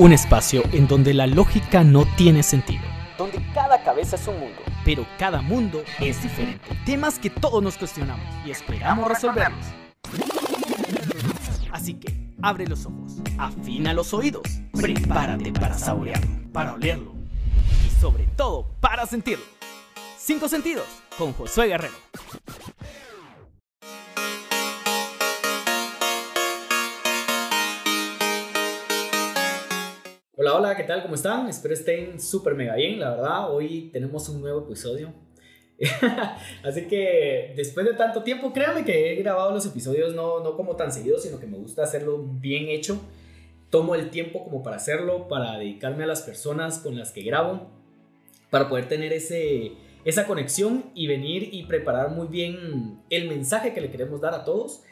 Un espacio en donde la lógica no tiene sentido. Donde cada cabeza es un mundo, pero cada mundo es diferente. Temas que todos nos cuestionamos y esperamos resolverlos. Así que abre los ojos, afina los oídos, prepárate para saborearlo, para olerlo y sobre todo para sentirlo. Cinco sentidos con Josué Guerrero. Hola, hola, ¿qué tal? ¿Cómo están? Espero estén súper mega bien, la verdad. Hoy tenemos un nuevo episodio. Así que después de tanto tiempo, créanme que he grabado los episodios no, no como tan seguidos, sino que me gusta hacerlo bien hecho. Tomo el tiempo como para hacerlo, para dedicarme a las personas con las que grabo, para poder tener ese, esa conexión y venir y preparar muy bien el mensaje que le queremos dar a todos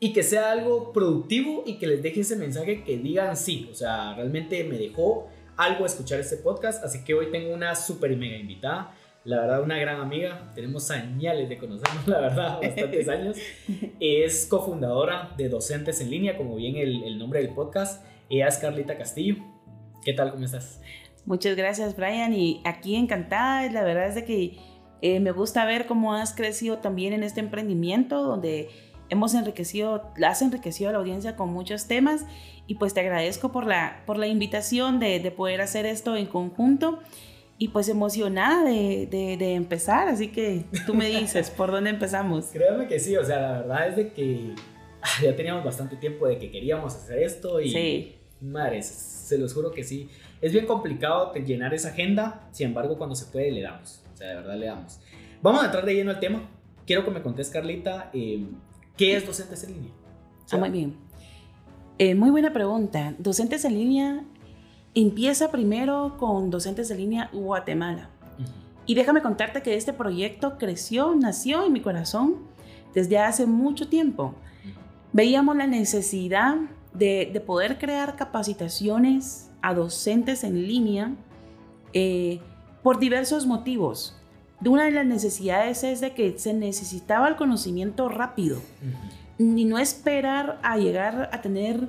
y que sea algo productivo y que les deje ese mensaje que digan sí, o sea, realmente me dejó algo escuchar este podcast, así que hoy tengo una súper mega invitada, la verdad una gran amiga, tenemos señales de conocernos, la verdad, bastantes años, es cofundadora de Docentes en Línea, como bien el, el nombre del podcast, ella es Carlita Castillo, ¿qué tal, cómo estás? Muchas gracias, Brian, y aquí encantada, la verdad es de que eh, me gusta ver cómo has crecido también en este emprendimiento, donde hemos enriquecido, has enriquecido a la audiencia con muchos temas y pues te agradezco por la, por la invitación de, de poder hacer esto en conjunto y pues emocionada de, de, de, empezar, así que tú me dices, ¿por dónde empezamos? Créame que sí, o sea, la verdad es de que ah, ya teníamos bastante tiempo de que queríamos hacer esto y sí. madre, se los juro que sí. Es bien complicado llenar esa agenda, sin embargo cuando se puede le damos, o sea, de verdad le damos. Vamos a entrar de lleno al tema. Quiero que me contes, Carlita, eh, ¿Qué es Docentes en Línea? Ah, muy bien. Eh, muy buena pregunta. Docentes en Línea empieza primero con Docentes en Línea Guatemala. Uh -huh. Y déjame contarte que este proyecto creció, nació en mi corazón desde hace mucho tiempo. Uh -huh. Veíamos la necesidad de, de, poder crear capacitaciones a docentes en línea eh, por diversos motivos una de las necesidades es de que se necesitaba el conocimiento rápido uh -huh. y no esperar a llegar a tener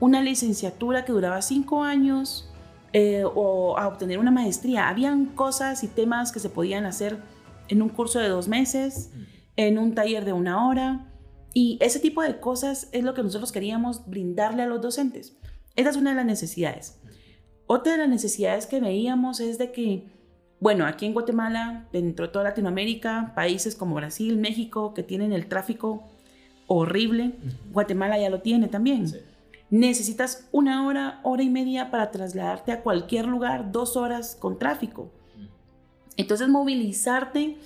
una licenciatura que duraba cinco años eh, o a obtener una maestría. Habían cosas y temas que se podían hacer en un curso de dos meses, uh -huh. en un taller de una hora y ese tipo de cosas es lo que nosotros queríamos brindarle a los docentes. Esa es una de las necesidades. Otra de las necesidades que veíamos es de que bueno, aquí en Guatemala, dentro de toda Latinoamérica, países como Brasil, México, que tienen el tráfico horrible. Guatemala ya lo tiene también. Sí. Necesitas una hora, hora y media para trasladarte a cualquier lugar, dos horas con tráfico. Entonces, movilizarte,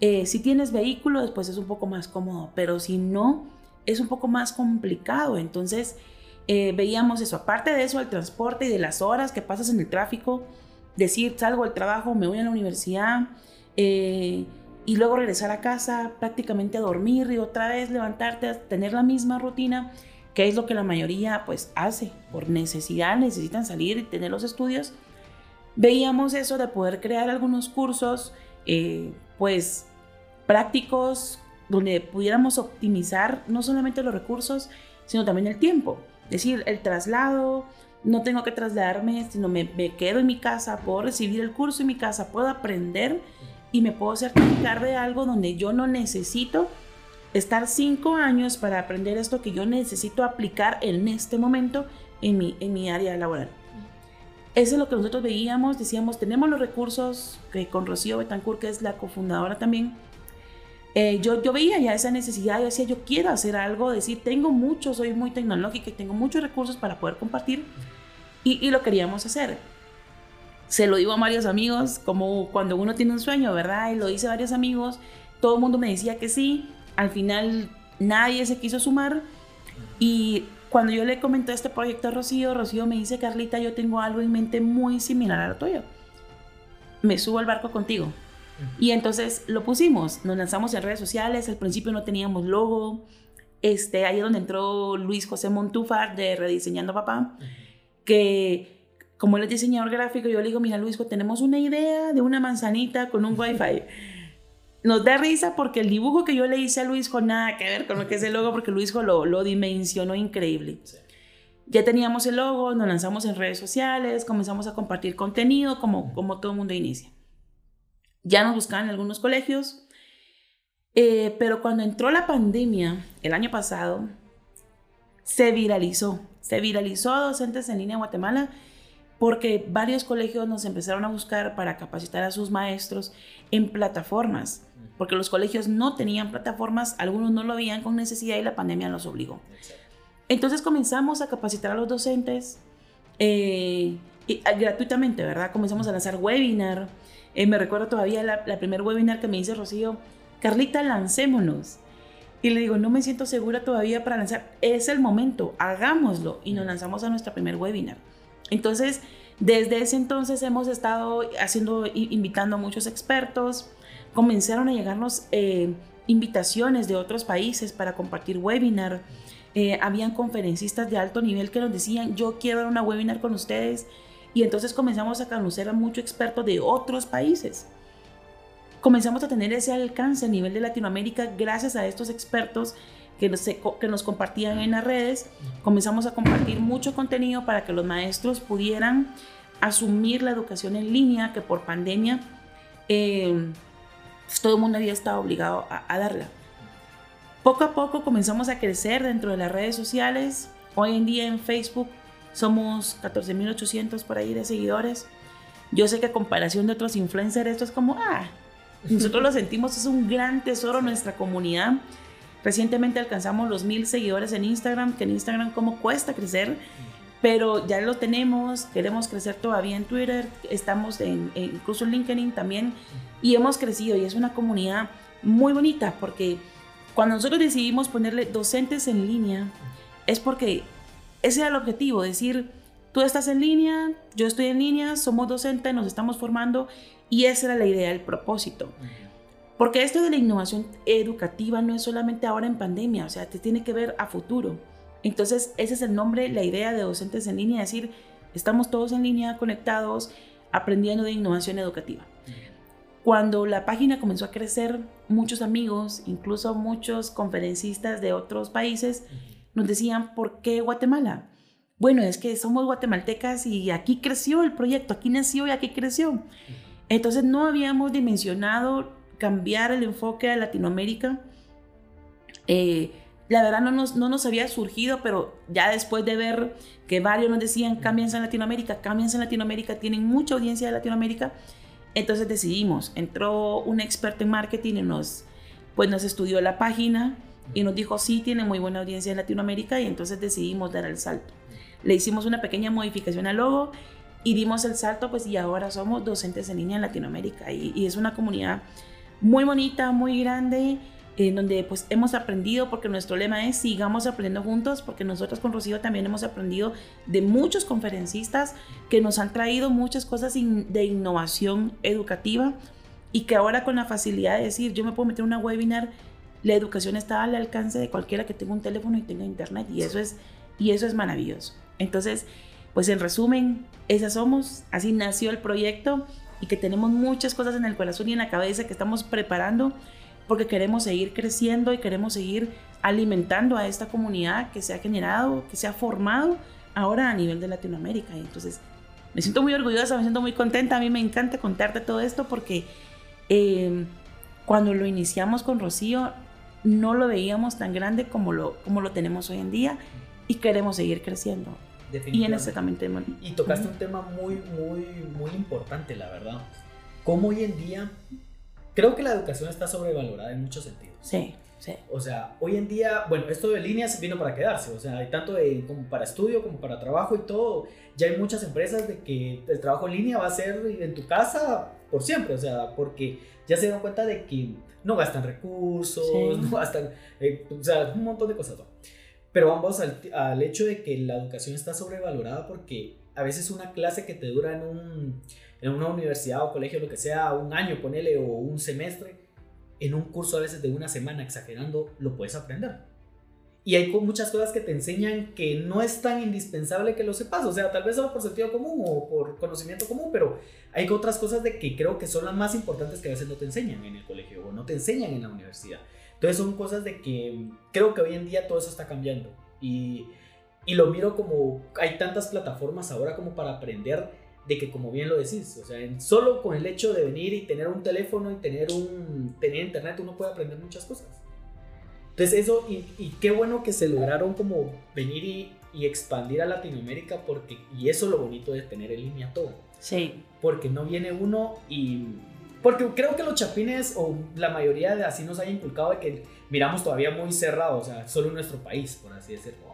eh, si tienes vehículo, después es un poco más cómodo, pero si no, es un poco más complicado. Entonces, eh, veíamos eso. Aparte de eso, el transporte y de las horas que pasas en el tráfico, decir, salgo del trabajo, me voy a la universidad eh, y luego regresar a casa prácticamente a dormir y otra vez levantarte a tener la misma rutina, que es lo que la mayoría pues hace por necesidad, necesitan salir y tener los estudios. Veíamos eso de poder crear algunos cursos eh, pues prácticos donde pudiéramos optimizar no solamente los recursos, sino también el tiempo. Es decir, el traslado, no tengo que trasladarme, sino me, me, quedo en mi casa, puedo recibir el curso en mi casa, puedo aprender y me puedo certificar de algo donde yo no necesito estar cinco años para aprender esto que yo necesito aplicar en este momento en mi, en mi área laboral. Eso es lo que nosotros veíamos, decíamos, tenemos los recursos, que con Rocío Betancourt, que es la cofundadora también, eh, yo, yo veía ya esa necesidad, yo decía, yo quiero hacer algo, decir, tengo mucho, soy muy tecnológica y tengo muchos recursos para poder compartir y, lo queríamos hacer. Se lo digo a varios amigos, como cuando uno tiene un sueño, ¿verdad? Y lo dice a varios amigos, todo el mundo me decía que sí, al final nadie se quiso sumar y cuando yo le comenté este proyecto a Rocío, Rocío me dice, Carlita, yo tengo algo en mente muy similar a lo tuyo. Me subo al barco contigo. Y entonces lo pusimos, nos lanzamos en redes sociales, al principio no teníamos logo, este, ahí es donde entró Luis José Montúfar de Rediseñando Papá, uh -huh. que como él es diseñador gráfico, yo le digo, mira Luis, tenemos una idea de una manzanita con un wifi. Nos da risa porque el dibujo que yo le hice a Luis nada que ver con lo que es el logo, porque Luis lo, lo dimensionó increíble. Sí. Ya teníamos el logo, nos lanzamos en redes sociales, comenzamos a compartir contenido como, como todo mundo inicia. Ya nos buscaban en algunos colegios, eh, pero cuando entró la pandemia el año pasado, se viralizó. Se viralizó a docentes en línea en Guatemala porque varios colegios nos empezaron a buscar para capacitar a sus maestros en plataformas, porque los colegios no tenían plataformas, algunos no lo veían con necesidad y la pandemia los obligó. Entonces comenzamos a capacitar a los docentes eh, ah, gratuitamente, ¿verdad? Comenzamos a lanzar webinar. Eh, me recuerdo todavía la, la primer webinar que me dice Rocío, Carlita, lancémonos. Y le digo, no me siento segura todavía para lanzar. Es el momento, hagámoslo. Y nos lanzamos a nuestra primer webinar. Entonces, desde ese entonces hemos estado haciendo, invitando a muchos expertos. Comenzaron a llegarnos eh, invitaciones de otros países para compartir webinar. Eh, habían conferencistas de alto nivel que nos decían, yo quiero dar una webinar con ustedes. Y entonces comenzamos a conocer a muchos expertos de otros países. Comenzamos a tener ese alcance a nivel de Latinoamérica gracias a estos expertos que nos, que nos compartían en las redes. Comenzamos a compartir mucho contenido para que los maestros pudieran asumir la educación en línea que por pandemia eh, todo el mundo había estado obligado a darla. Poco a poco comenzamos a crecer dentro de las redes sociales. Hoy en día en Facebook somos 14.800 por ahí de seguidores. Yo sé que a comparación de otros influencers esto es como, ah, nosotros lo sentimos, es un gran tesoro nuestra comunidad. Recientemente alcanzamos los mil seguidores en Instagram, que en Instagram como cuesta crecer, pero ya lo tenemos, queremos crecer todavía en Twitter, estamos en, incluso en LinkedIn también, y hemos crecido y es una comunidad muy bonita porque cuando nosotros decidimos ponerle docentes en línea, es porque ese era el objetivo, decir, tú estás en línea, yo estoy en línea, somos docentes, nos estamos formando y esa era la idea, el propósito. Porque esto de la innovación educativa no es solamente ahora en pandemia, o sea, te tiene que ver a futuro. Entonces, ese es el nombre, la idea de docentes en línea, decir, estamos todos en línea, conectados, aprendiendo de innovación educativa. Cuando la página comenzó a crecer, muchos amigos, incluso muchos conferencistas de otros países, nos decían, ¿por qué Guatemala? Bueno, es que somos guatemaltecas y aquí creció el proyecto, aquí nació y aquí creció. Entonces no habíamos dimensionado cambiar el enfoque a Latinoamérica. Eh, la verdad no nos, no nos había surgido, pero ya después de ver que varios nos decían, cámbiense en Latinoamérica, cámbiense en Latinoamérica, tienen mucha audiencia de Latinoamérica, entonces decidimos, entró un experto en marketing y nos, pues nos estudió la página y nos dijo, sí, tiene muy buena audiencia en Latinoamérica y entonces decidimos dar el salto. Le hicimos una pequeña modificación al logo y dimos el salto, pues y ahora somos docentes en línea en Latinoamérica y, es una comunidad muy bonita, muy grande en donde pues hemos aprendido, porque nuestro lema es sigamos aprendiendo juntos, porque nosotros con Rocío también hemos aprendido de muchos conferencistas que nos han traído muchas cosas de innovación educativa y que ahora con la facilidad de decir, yo me puedo meter en una webinar, la educación está al alcance de cualquiera que tenga un teléfono y tenga internet y eso es, y eso es maravilloso. Entonces, pues en resumen, esas somos, así nació el proyecto y que tenemos muchas cosas en el corazón y en la cabeza que estamos preparando porque queremos seguir creciendo y queremos seguir alimentando a esta comunidad que se ha generado, que se ha formado ahora a nivel de Latinoamérica. Y entonces me siento muy orgullosa, me siento muy contenta. A mí me encanta contarte todo esto porque em, cuando lo iniciamos con Rocío no lo veíamos tan grande como lo, como lo tenemos hoy en día y queremos seguir creciendo. Y en ese también Y tocaste un tema muy, muy, muy importante, la verdad. Cómo hoy en día creo que la educación está sobrevalorada en muchos sentidos. Sí, sí. O sea, hoy en día, bueno, esto de líneas vino para quedarse, o sea, hay tanto de, como para estudio como para trabajo y todo. Ya hay muchas empresas de que el trabajo en línea va a ser en tu casa por siempre, o sea, porque ya se dan cuenta de que no gastan recursos, no gastan, eh, o sea, un montón de cosas. Pero vamos al, al hecho de que la educación está sobrevalorada porque a veces una clase que te dura en un en una universidad o colegio, lo que sea, un año, ponele, o un semestre, en un curso a veces de una semana, exagerando, lo puedes aprender. Y hay muchas cosas que te enseñan que no es tan indispensable que lo sepas, o sea, tal vez solo por sentido común o por conocimiento común, pero hay otras cosas de que creo que son las más importantes que a veces no te enseñan en el colegio o no te enseñan en la universidad. Entonces son cosas de que creo que hoy en día todo eso está cambiando. Y y lo miro como hay tantas plataformas ahora como para aprender de que como bien lo decís, o sea, solo con el hecho de venir y tener un teléfono y tener un tener internet uno puede aprender muchas cosas. Entonces eso, y, y qué bueno que se lograron como venir y, y, expandir a Latinoamérica porque, y eso es lo bonito de tener en línea todo. Sí. Porque no viene uno y... Porque creo que los chapines o la mayoría de así nos ha inculcado de que miramos todavía muy cerrado, o sea, solo en nuestro país, por así decirlo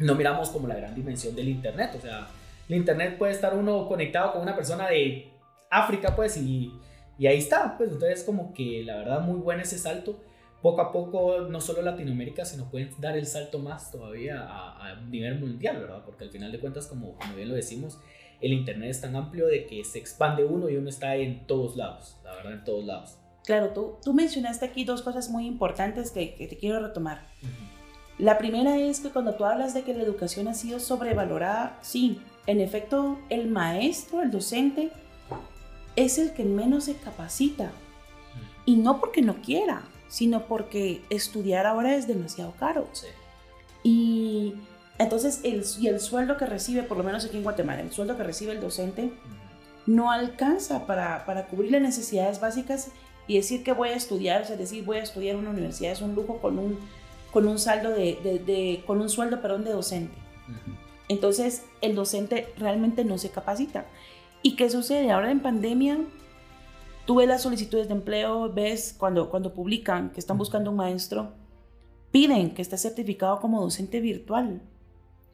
no miramos como la gran dimensión del Internet. O sea, el Internet puede estar uno conectado con una persona de África, pues, y, y ahí está. Pues entonces, como que la verdad, muy bueno ese salto. Poco a poco, no solo Latinoamérica, sino pueden dar el salto más todavía a, a nivel mundial, ¿verdad? Porque al final de cuentas, como, como bien lo decimos, el Internet es tan amplio de que se expande uno y uno está en todos lados, la verdad, en todos lados. Claro, tú, tú mencionaste aquí dos cosas muy importantes que, que te quiero retomar. La primera es que cuando tú hablas de que la educación ha sido sobrevalorada, sí, en efecto, el maestro, el docente, es el que menos se capacita. Y no porque no quiera, sino porque estudiar ahora es demasiado caro. Sí. Y entonces el, y el sueldo que recibe, por lo menos aquí en Guatemala, el sueldo que recibe el docente no alcanza para, para cubrir las necesidades básicas y decir que voy a estudiar, o sea, decir voy a estudiar en una universidad es un lujo con un con un saldo de, de, con un sueldo, perdón, de docente. Entonces, el docente realmente no se capacita. ¿Y qué sucede? Ahora en pandemia, tú ves las solicitudes de empleo, ves cuando, cuando publican que están buscando un maestro, piden que esté certificado como docente virtual.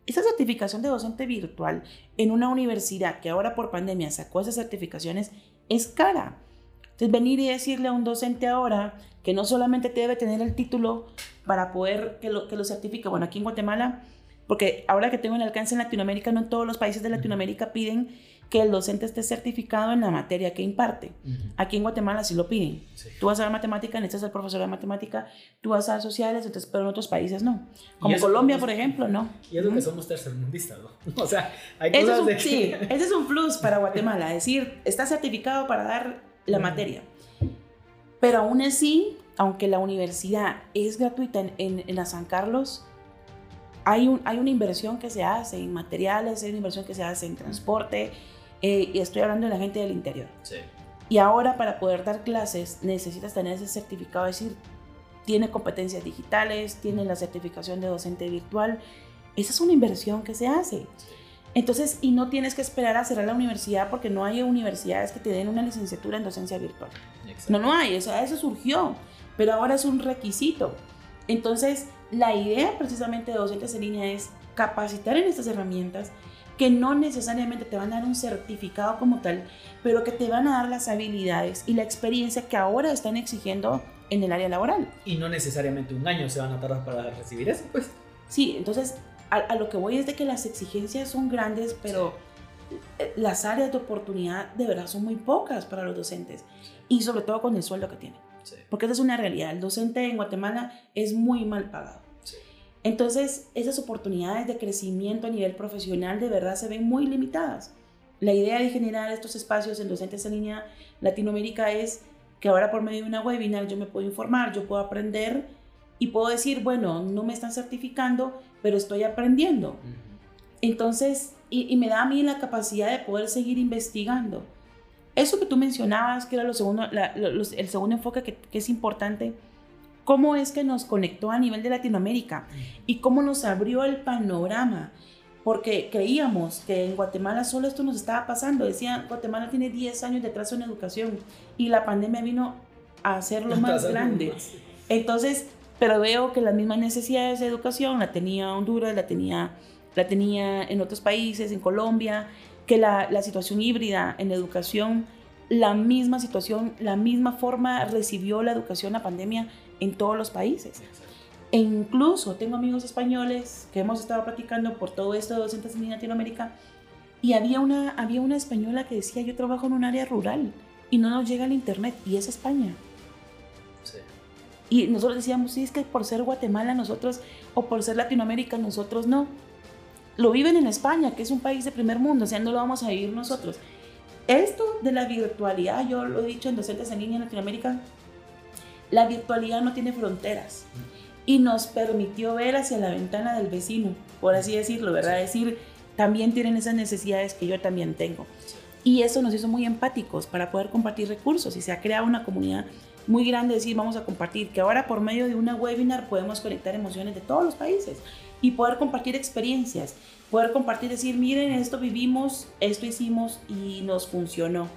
Esa certificación de docente virtual en una universidad que ahora por pandemia sacó esas certificaciones es cara. Entonces, venir y decirle a un docente ahora que no solamente debe tener el título para poder que lo, que lo certifique, bueno, aquí en Guatemala, porque ahora que tengo el alcance en Latinoamérica, no en todos los países de Latinoamérica piden que el docente esté certificado en la materia que imparte. Aquí en Guatemala sí lo piden. Tú vas a dar matemática, necesitas ser profesor de matemática, tú vas a dar sociales, entonces, pero en otros países no. Como Colombia, por ejemplo, no. Y es lo que somos tercermundistas, ¿no? O sea, hay cosas es un, de... Sí, ese es un plus para Guatemala, es decir, está certificado para dar la materia. Pero aún así, aunque la universidad es gratuita en, en, en la San Carlos, hay, un, hay una inversión que se hace en materiales, hay una inversión que se hace en transporte, eh, y estoy hablando de la gente del interior. Sí. Y ahora para poder dar clases necesitas tener ese certificado, es decir, tiene competencias digitales, tiene la certificación de docente virtual. Esa es una inversión que se hace. Entonces, y no tienes que esperar a cerrar la universidad porque no hay universidades que te den una licenciatura en docencia virtual. Exacto. No, no hay, o sea, eso surgió, pero ahora es un requisito. Entonces, la idea precisamente de docentes en línea es capacitar en estas herramientas que no necesariamente te van a dar un certificado como tal, pero que te van a dar las habilidades y la experiencia que ahora están exigiendo en el área laboral. Y no necesariamente un año se van a tardar para recibir eso, pues. Sí, entonces a, a, lo que voy es de que las exigencias son grandes, pero sí. las áreas de oportunidad de verdad son muy pocas para los docentes y sobre todo con el sueldo que tienen. Sí. Porque esa es una realidad. El docente en Guatemala es muy mal pagado. Entonces, esas oportunidades de crecimiento a nivel profesional de verdad se ven muy limitadas. La idea de generar estos espacios en docentes en línea Latinoamérica es que ahora por medio de una webinar yo me puedo informar, yo puedo aprender y puedo decir, bueno, no me están certificando, pero estoy aprendiendo. Uh -huh. Entonces, y, y, me da a mí la capacidad de poder seguir investigando. Eso que tú mencionabas, que era lo segundo, la, lo, el segundo enfoque que, que, es importante, cómo es que nos conectó a nivel de Latinoamérica y cómo nos abrió el panorama. Porque creíamos que en Guatemala solo esto nos estaba pasando. Decían, Guatemala tiene 10 años de atraso en educación y la pandemia vino a hacerlo más grande. Entonces, pero veo que las mismas necesidades de educación la tenía Honduras, la tenía, la tenía en otros países, en Colombia, que la, la situación híbrida en educación, la misma situación, la misma forma recibió la educación la pandemia en todos los países. E incluso tengo amigos españoles que hemos estado platicando por todo esto de docentes en Latinoamérica y había una, había una española que decía yo trabajo en un área rural y no nos llega el internet y es España. Sí. Y nosotros decíamos, sí, es que por ser Guatemala nosotros, o por ser Latinoamérica nosotros no. Lo viven en España, que es un país de primer mundo, o sea, no lo vamos a vivir nosotros. Esto de la virtualidad, yo lo he dicho en docentes en línea en Latinoamérica, la virtualidad no tiene fronteras. y nos permitió ver hacia la ventana del vecino, por así decirlo, ¿verdad? Decir, también tienen esas necesidades que yo también tengo. Y eso nos hizo muy empáticos para poder compartir recursos y se ha creado una comunidad muy grande de decir, vamos a compartir, que ahora por medio de una webinar podemos conectar emociones de todos los países y poder compartir experiencias, poder compartir, decir, miren, esto vivimos, esto hicimos y nos funcionó.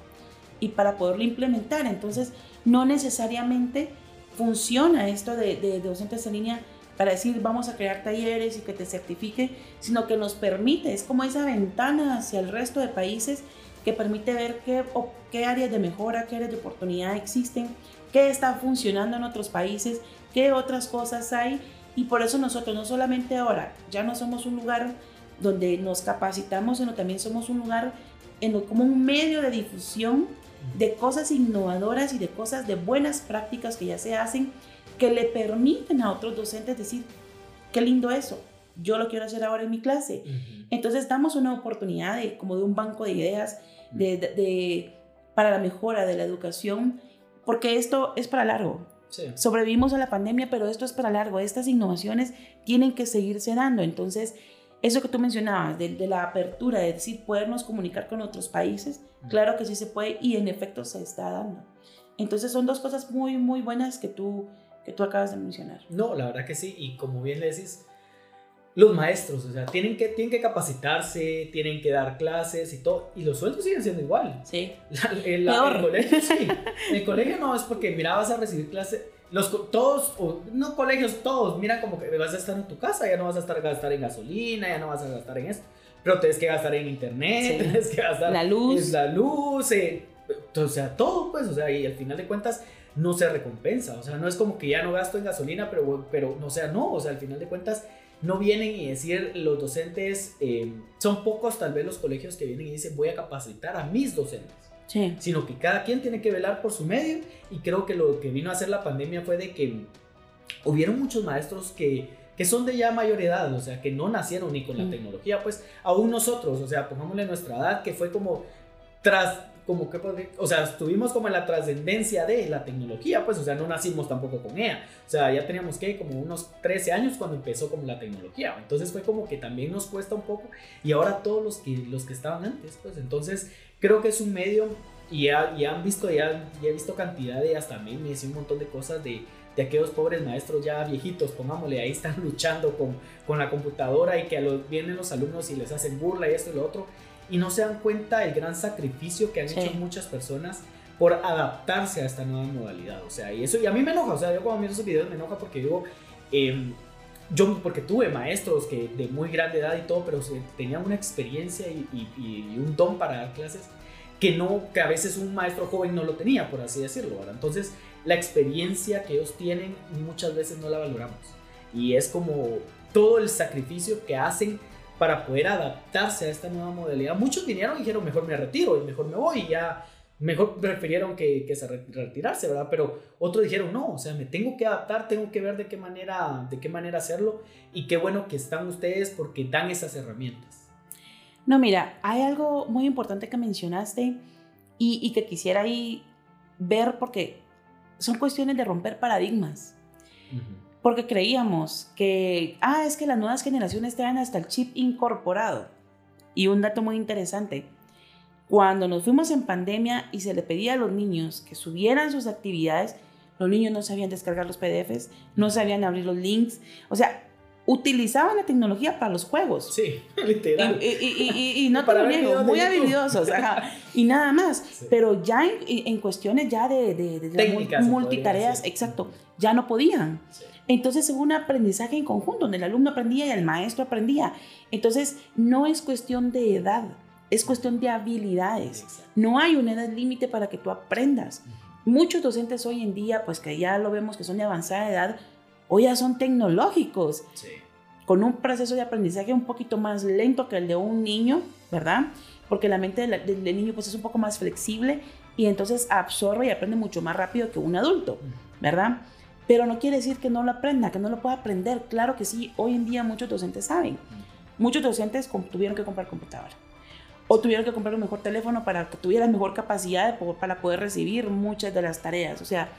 Y para poderlo implementar, entonces no necesariamente funciona esto de, de, docentes en línea para decir vamos a crear talleres y que te certifique, sino que nos permite, es como esa ventana hacia el resto de países que permite ver qué, qué áreas de mejora, qué áreas de oportunidad existen, qué está funcionando en otros países, qué otras cosas hay. Y por eso nosotros no solamente ahora, ya no somos un lugar donde nos capacitamos, sino también somos un lugar en, como un medio de difusión de cosas innovadoras y de cosas de buenas prácticas que ya se hacen que le permiten a otros docentes decir, qué lindo eso, yo lo quiero hacer ahora en mi clase. Entonces damos una oportunidad de, como de un banco de ideas de, de, para la mejora de la educación porque esto es para largo. Sobrevivimos a la pandemia, pero esto es para largo. Estas innovaciones tienen que seguirse dando. Entonces, eso que tú mencionabas, de, la apertura, de decir, podernos comunicar con otros países, claro que sí se puede y en efecto se está dando. Entonces, son dos cosas muy, muy buenas que tú, que tú acabas de mencionar. No, la verdad que sí. Y como bien le decís, los maestros, o sea, tienen que, tienen que capacitarse, tienen que dar clases y todo, y los sueldos siguen siendo igual. Sí. el, colegio, sí. el colegio no es porque, mira, vas a recibir clases, los, todos, o, no colegios, todos, mira como que vas a estar en tu casa, ya no vas a estar gastar en gasolina, ya no vas a gastar en esto, pero tienes que gastar en internet, tienes que gastar... La luz. La luz, eh, o sea, todo, pues, o sea, y al final de cuentas no se recompensa, o sea, no es como que ya no gasto en gasolina, pero, pero, o sea, no, o sea, al final de cuentas no vienen y decir los docentes, eh, son pocos tal vez los colegios que vienen y dicen voy a capacitar a mis docentes. Sí. Sino que cada quien tiene que velar por su medio y creo que lo que vino a hacer la pandemia fue de que hubieron muchos maestros que, que son de ya mayor edad, o sea, que no nacieron ni con la mm. tecnología, pues aún nosotros, o sea, pongámosle nuestra edad, que fue como tras como que, o sea, estuvimos como en la trascendencia de la tecnología, pues, o sea, no nacimos tampoco con ella, o sea, ya teníamos que como unos 13 años cuando empezó como la tecnología, entonces fue como que también nos cuesta un poco y ahora todos los que, los que estaban antes, pues, entonces creo que es un medio y ya, han visto, ya, ya, he visto cantidad de hasta memes y un montón de cosas de, de aquellos pobres maestros ya viejitos, pongámosle, ahí están luchando con, con la computadora y que a los, vienen los alumnos y les hacen burla y esto y lo otro y no se dan cuenta del gran sacrificio que han hecho muchas personas por adaptarse a esta nueva modalidad. O sea, y eso, y a mí me enoja, o sea, yo cuando miro esos videos me enoja porque digo, em, yo, porque tuve maestros que de muy grande edad y todo, pero tenían una experiencia y, y, un don para dar clases que no, que a veces un maestro joven no lo tenía, por así decirlo, ¿verdad? Entonces, la experiencia que ellos tienen muchas veces no la valoramos. Y es como todo el sacrificio que hacen para poder adaptarse a esta nueva modalidad. Muchos vinieron y dijeron, mejor me retiro y mejor me voy y ya, mejor prefirieron que, que se retirarse, ¿verdad? Pero otros dijeron, no, o sea, me tengo que adaptar, tengo que ver de qué manera, de qué manera hacerlo y qué bueno que están ustedes porque dan esas herramientas. No, mira, hay algo muy importante que mencionaste y, y que quisiera ahí ver porque son cuestiones de romper paradigmas porque creíamos que, ah, es que las nuevas generaciones traen hasta el chip incorporado. Y un dato muy interesante, cuando nos fuimos en pandemia y se le pedía a los niños que subieran sus actividades, los niños no sabían descargar los PDFs, no sabían abrir los links, o sea, utilizaban la tecnología para los juegos. Sí, literal. Y, no te lo niego, muy habilidosos, y nada más. Pero ya en, cuestiones ya de, de, multitareas, exacto, ya no podían. Entonces es un aprendizaje en conjunto, donde el alumno aprendía y el maestro aprendía. Entonces no es cuestión de edad, es cuestión de habilidades. No hay una edad límite para que tú aprendas. Muchos docentes hoy en día, pues que ya lo vemos que son de avanzada edad, hoy ya son tecnológicos, con un proceso de aprendizaje un poquito más lento que el de un niño, ¿verdad? Porque la mente del, niño pues es un poco más flexible y entonces absorbe y aprende mucho más rápido que un adulto, ¿verdad? pero no quiere decir que no lo aprenda, que no lo pueda aprender. Claro que sí, hoy en día muchos docentes saben. Muchos docentes tuvieron que comprar computadora o tuvieron que comprar un mejor teléfono para que tuvieran mejor capacidad para poder recibir muchas de las tareas. O sea,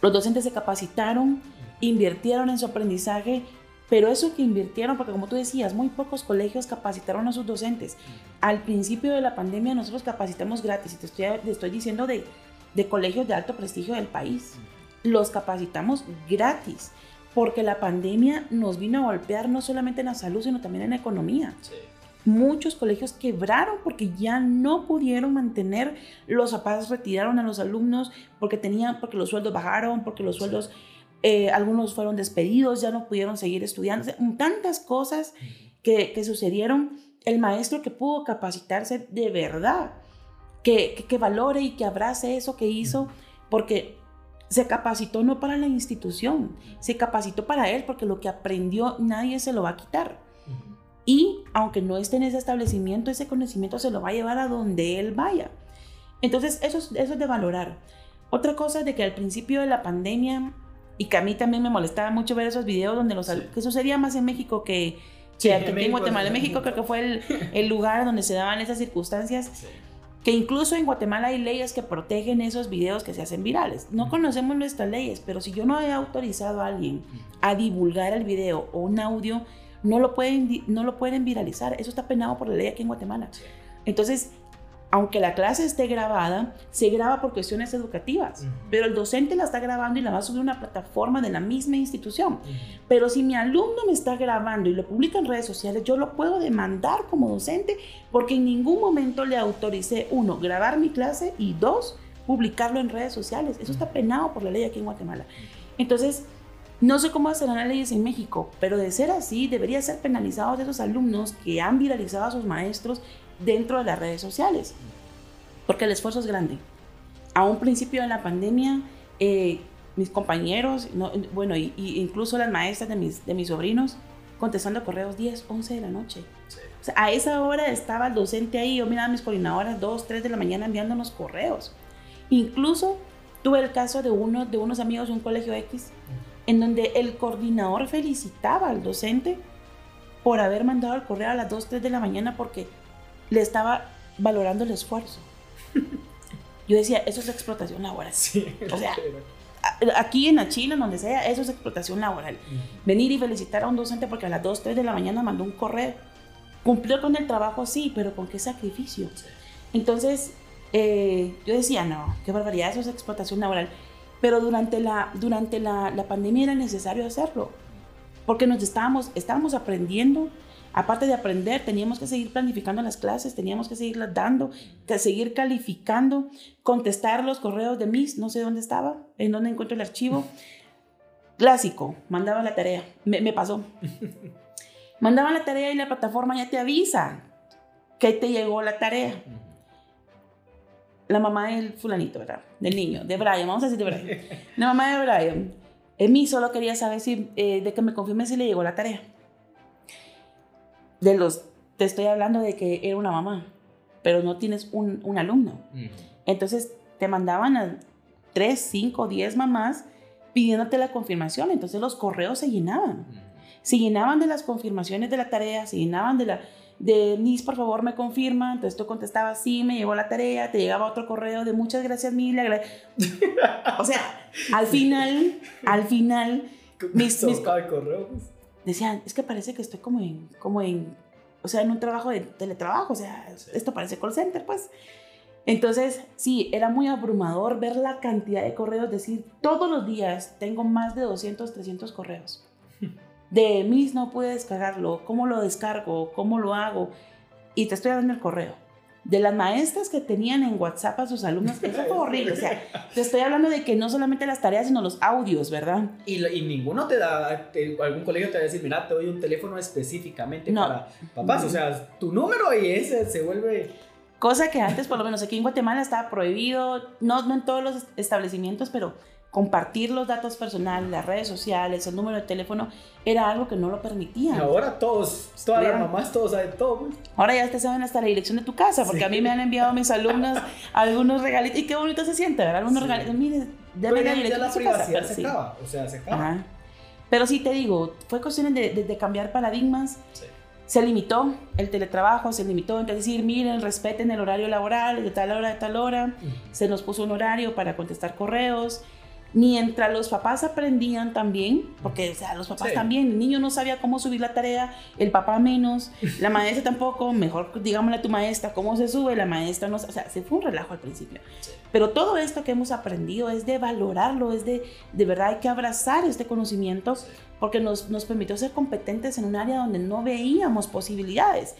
Los docentes se capacitaron, invirtieron en su aprendizaje, pero eso que invirtieron, porque como tú decías, muy pocos colegios capacitaron a sus docentes. Al principio de la pandemia nosotros capacitamos gratis, y te estoy, te estoy diciendo de, de colegios de alto prestigio del país. Los capacitamos gratis, porque la pandemia nos vino a golpear no solamente en la salud, sino también en la economía. Muchos colegios quebraron porque ya no pudieron mantener, los papás retiraron a los alumnos porque tenían, porque los sueldos bajaron, porque los sueldos... Eh, algunos fueron despedidos, ya no pudieron seguir estudiando, tantas cosas que, que, sucedieron. El maestro que pudo capacitarse de verdad, que, que, valore y que abrace eso que hizo, porque se capacitó no para la institución, se capacitó para él, porque lo que aprendió nadie se lo va a quitar. Y aunque no esté en ese establecimiento, ese conocimiento se lo va a llevar a donde él vaya. Entonces, eso, eso es de valorar. Otra cosa de que al principio de la pandemia y que a mí también me molestaba mucho ver esos videos donde los... Que sucedía más en México que, que aquí en Guatemala. En México creo que fue el, el, lugar donde se daban esas circunstancias. Que incluso en Guatemala hay leyes que protegen esos videos que se hacen virales. No conocemos nuestras leyes, pero si yo no he autorizado a alguien a divulgar el video o un audio, no lo pueden, no lo pueden viralizar. Eso está penado por la ley aquí en Guatemala. Entonces, aunque la clase esté grabada, se graba por cuestiones educativas, pero el docente la está grabando y la va a subir a una plataforma de la misma institución. Pero si mi alumno me está grabando y lo publica en redes sociales, yo lo puedo demandar como docente porque en ningún momento le autoricé, uno, grabar mi clase y dos, publicarlo en redes sociales. Eso está penado por la ley aquí en Guatemala. Entonces, no sé cómo serán las leyes en México, pero de ser así, debería ser penalizados esos alumnos que han viralizado a sus maestros dentro de las redes sociales, porque el esfuerzo es grande. A un principio de la pandemia, eh, mis compañeros, bueno, y, incluso las maestras de mis, de mis sobrinos, contestando correos 10, 11 de la noche. O sea, a esa hora estaba el docente ahí, yo miraba a mis coordinadoras 2, 3 de la mañana enviándonos correos. Incluso tuve el caso de, uno, de unos amigos de un colegio X, en donde el coordinador felicitaba al docente por haber mandado el correo a las 2, 3 de la mañana porque le estaba valorando el esfuerzo. Yo decía, eso es explotación laboral. o sea, aquí en la China, donde sea, eso es explotación laboral. Venir y felicitar a un docente porque a las 2, 3 de la mañana mandó un correo. Cumplió con el trabajo, sí, pero ¿con qué sacrificio? Entonces, eh, yo decía, no, qué barbaridad, eso es explotación laboral. Pero durante la, durante la, la pandemia era necesario hacerlo, porque nos estábamos, estábamos aprendiendo aparte de aprender, teníamos que seguir planificando las clases, teníamos que seguirlas dando, que seguir calificando, contestar los correos de mis, no sé dónde estaba, en dónde encuentro el archivo. Clásico, mandaba la tarea, me, pasó. Mandaba la tarea y la plataforma ya te avisa que te llegó la tarea. La mamá del fulanito, ¿verdad? Del niño, de Brian, vamos a decir de Brian. La mamá de Brian. En mí solo quería saber si, eh, de que me confirme si le llegó la tarea de los, te estoy hablando de que era una mamá, pero no tienes un, un alumno. Entonces te mandaban a 3, 5, 10 mamás pidiéndote la confirmación. Entonces los correos se llenaban. Se llenaban de las confirmaciones de la tarea, se llenaban de la de Miss, por favor, me confirma. Entonces tú contestabas, sí, me llegó la tarea. Te llegaba otro correo de muchas gracias, mil. o sea, al final, al final, mis, mis, correo? decían, es que parece que estoy como en, como en, o sea, en un trabajo de teletrabajo, o sea, esto parece call center, pues. Entonces, sí, era muy abrumador ver la cantidad de correos, decir, todos los días tengo más de 200, 300 correos. De mis no pude descargarlo, ¿cómo lo descargo? ¿Cómo lo hago? Y te estoy dando el correo de las maestras que tenían en WhatsApp a sus alumnos, eso fue horrible. O sea, te estoy hablando de que no solamente las tareas, sino los audios, ¿verdad? Y, y ninguno te da, algún colegio te va a decir, mira, te doy un teléfono específicamente para papás. O sea, tu número y ese se vuelve... Cosa que antes, por lo menos aquí en Guatemala, estaba prohibido, no, no en todos los establecimientos, pero compartir los datos personales, las redes sociales, el número de teléfono, era algo que no lo permitía. ahora todos, todas las mamás, todos saben todo. Ahora ya te saben hasta la dirección de tu casa, porque a mí me han enviado mis alumnos algunos regalitos. Y qué bonito se siente, ¿verdad? Algunos regalitos. Mire, déme la dirección de su casa. se acaba, o sea, se acaba. Pero sí te digo, fue cuestión de, de, cambiar paradigmas. Se limitó el teletrabajo, se limitó, entonces decir, miren, respeten el horario laboral de tal hora a tal hora. Se nos puso un horario para contestar correos Mientras los papás aprendían también, porque o sea, los papás Sí. también, el niño no sabía cómo subir la tarea, el papá menos, la maestra tampoco, mejor digámosle a tu maestra cómo se sube, la maestra no, o sea, se fue un relajo al principio. Sí. Pero todo esto que hemos aprendido es de valorarlo, es de, de verdad hay que abrazar este conocimiento Sí. porque nos, nos permitió ser competentes en un área donde no veíamos posibilidades.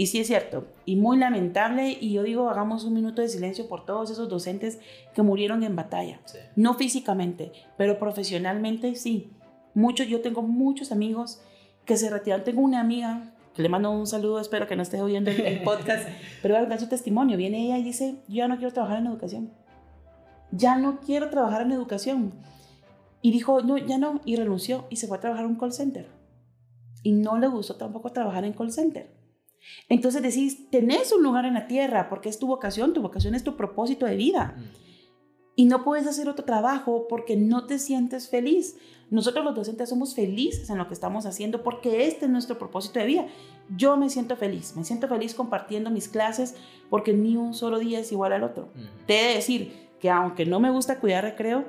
Y sí es cierto, y muy lamentable, y yo digo, hagamos un minuto de silencio por todos esos docentes que murieron en batalla. Sí. No físicamente, pero profesionalmente sí. Muchos, yo tengo muchos amigos que se retiraron. Tengo una amiga que le mando un saludo, espero que no esté oyendo el, el podcast, pero va a dar su testimonio. Viene ella y dice, yo ya no quiero trabajar en educación. Ya no quiero trabajar en educación. Y dijo, no, ya no, y renunció y se fue a trabajar en un call center. Y no le gustó tampoco trabajar en call center. Entonces decís, tenés un lugar en la tierra porque es tu vocación, tu vocación es tu propósito de vida Mm. y no puedes hacer otro trabajo porque no te sientes feliz. Nosotros los docentes somos felices en lo que estamos haciendo porque este es nuestro propósito de vida. Yo me siento feliz, me siento feliz compartiendo mis clases porque ni un solo día es igual al otro. Mm. Te he de decir que aunque no me gusta cuidar recreo,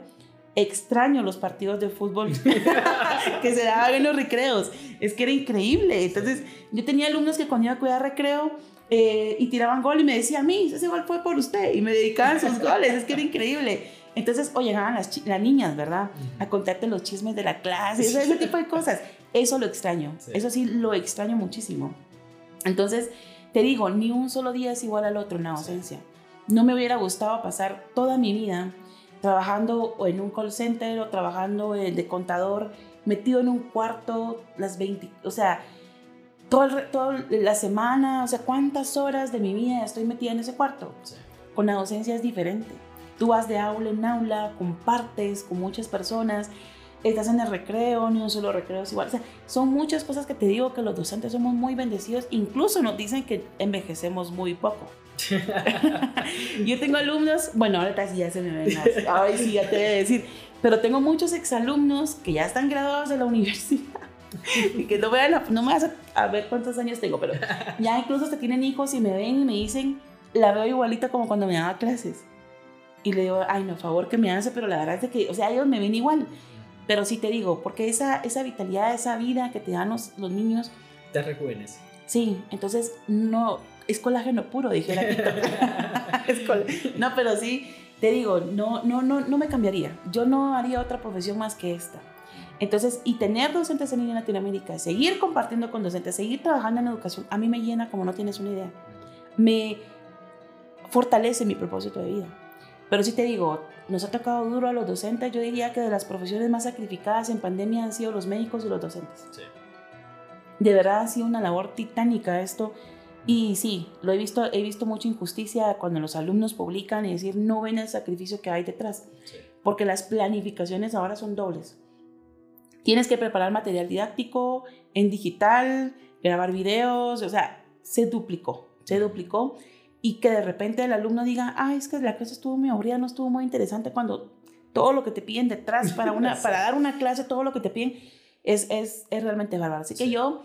extraño los partidos de fútbol que se daban en los recreos. Es que era increíble. Entonces, yo tenía alumnos que cuando iba a cuidar recreo eh, y tiraban gol y me decían, Miss, ese gol fue por usted. Y me dedicaban sus goles. Es que era increíble. Entonces, o llegaban las, las niñas, ¿verdad? A contarte los chismes de la clase, ese, ese tipo de cosas. Eso lo extraño. Sí. Eso sí, lo extraño muchísimo. Entonces, te digo, ni un solo día es igual al otro en la docencia. No me hubiera gustado pasar toda mi vida trabajando o en un call center o trabajando eh, de contador, metido en un cuarto las 20, o sea, re- toda la semana, o sea, cuántas horas de mi vida estoy metida en ese cuarto. Sí. Con la docencia es diferente. Tú vas de aula en aula, compartes con muchas personas, estás en el recreo, ni un solo recreo es igual. O sea, son muchas cosas que te digo que los docentes somos muy bendecidos. Incluso nos dicen que envejecemos muy poco. Yo tengo alumnos, bueno, ahorita sí ya se me ven las, ay sí, ya te voy a decir, pero tengo muchos exalumnos que ya están graduados de la universidad y que no, vean la- no me vas a, a ver cuántos años tengo, pero ya incluso hasta tienen hijos y me ven y me dicen, la veo igualita como cuando me daba clases. Y le digo, ay, no, favor que me hace, pero la verdad es de que, o sea, ellos me ven igual. Pero sí te digo, porque esa, esa vitalidad, esa vida que te dan los, los niños, Te rejuvenes. Sí, entonces no, es colágeno puro. Es col- no, pero sí, te digo, no, no, no, no me cambiaría. Yo no haría otra profesión más que esta. Entonces, y tener docentes en línea en Latinoamérica, seguir compartiendo con docentes, seguir trabajando en educación, a mí me llena como no tienes una idea. Me fortalece mi propósito de vida. Pero sí te digo, nos ha tocado duro a los docentes. Yo diría que de las profesiones más sacrificadas en pandemia han sido los médicos y los docentes Sí. de verdad ha sido una labor titánica esto. Y sí, lo he visto, he visto mucha injusticia cuando los alumnos publican y decir no ven el sacrificio que hay detrás, Sí. porque las planificaciones ahora son dobles. Tienes que preparar material didáctico en digital, grabar videos, o sea, se duplicó, se duplicó. Y que de repente el alumno diga, ah, es que la clase estuvo muy aburrida, no estuvo muy interesante, cuando todo lo que te piden detrás para, una, para dar una clase, todo lo que te piden, es, es, es realmente bárbaro. Así que yo,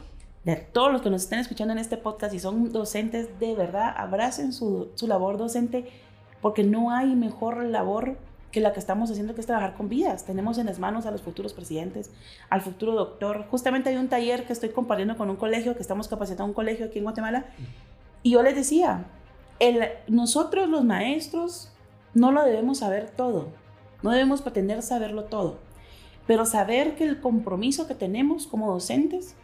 de todos los que nos estén escuchando en este podcast y son docentes, de verdad, abracen su, su labor docente, porque no hay mejor labor que la que estamos haciendo, que es trabajar con vidas. Tenemos en las manos a los futuros presidentes, al futuro doctor. Justamente hay un taller que estoy compartiendo con un colegio, que estamos capacitando un colegio aquí en Guatemala, y yo les decía, el, nosotros los maestros no lo debemos saber todo, no debemos pretender saberlo todo, pero saber que el compromiso que tenemos como docentes,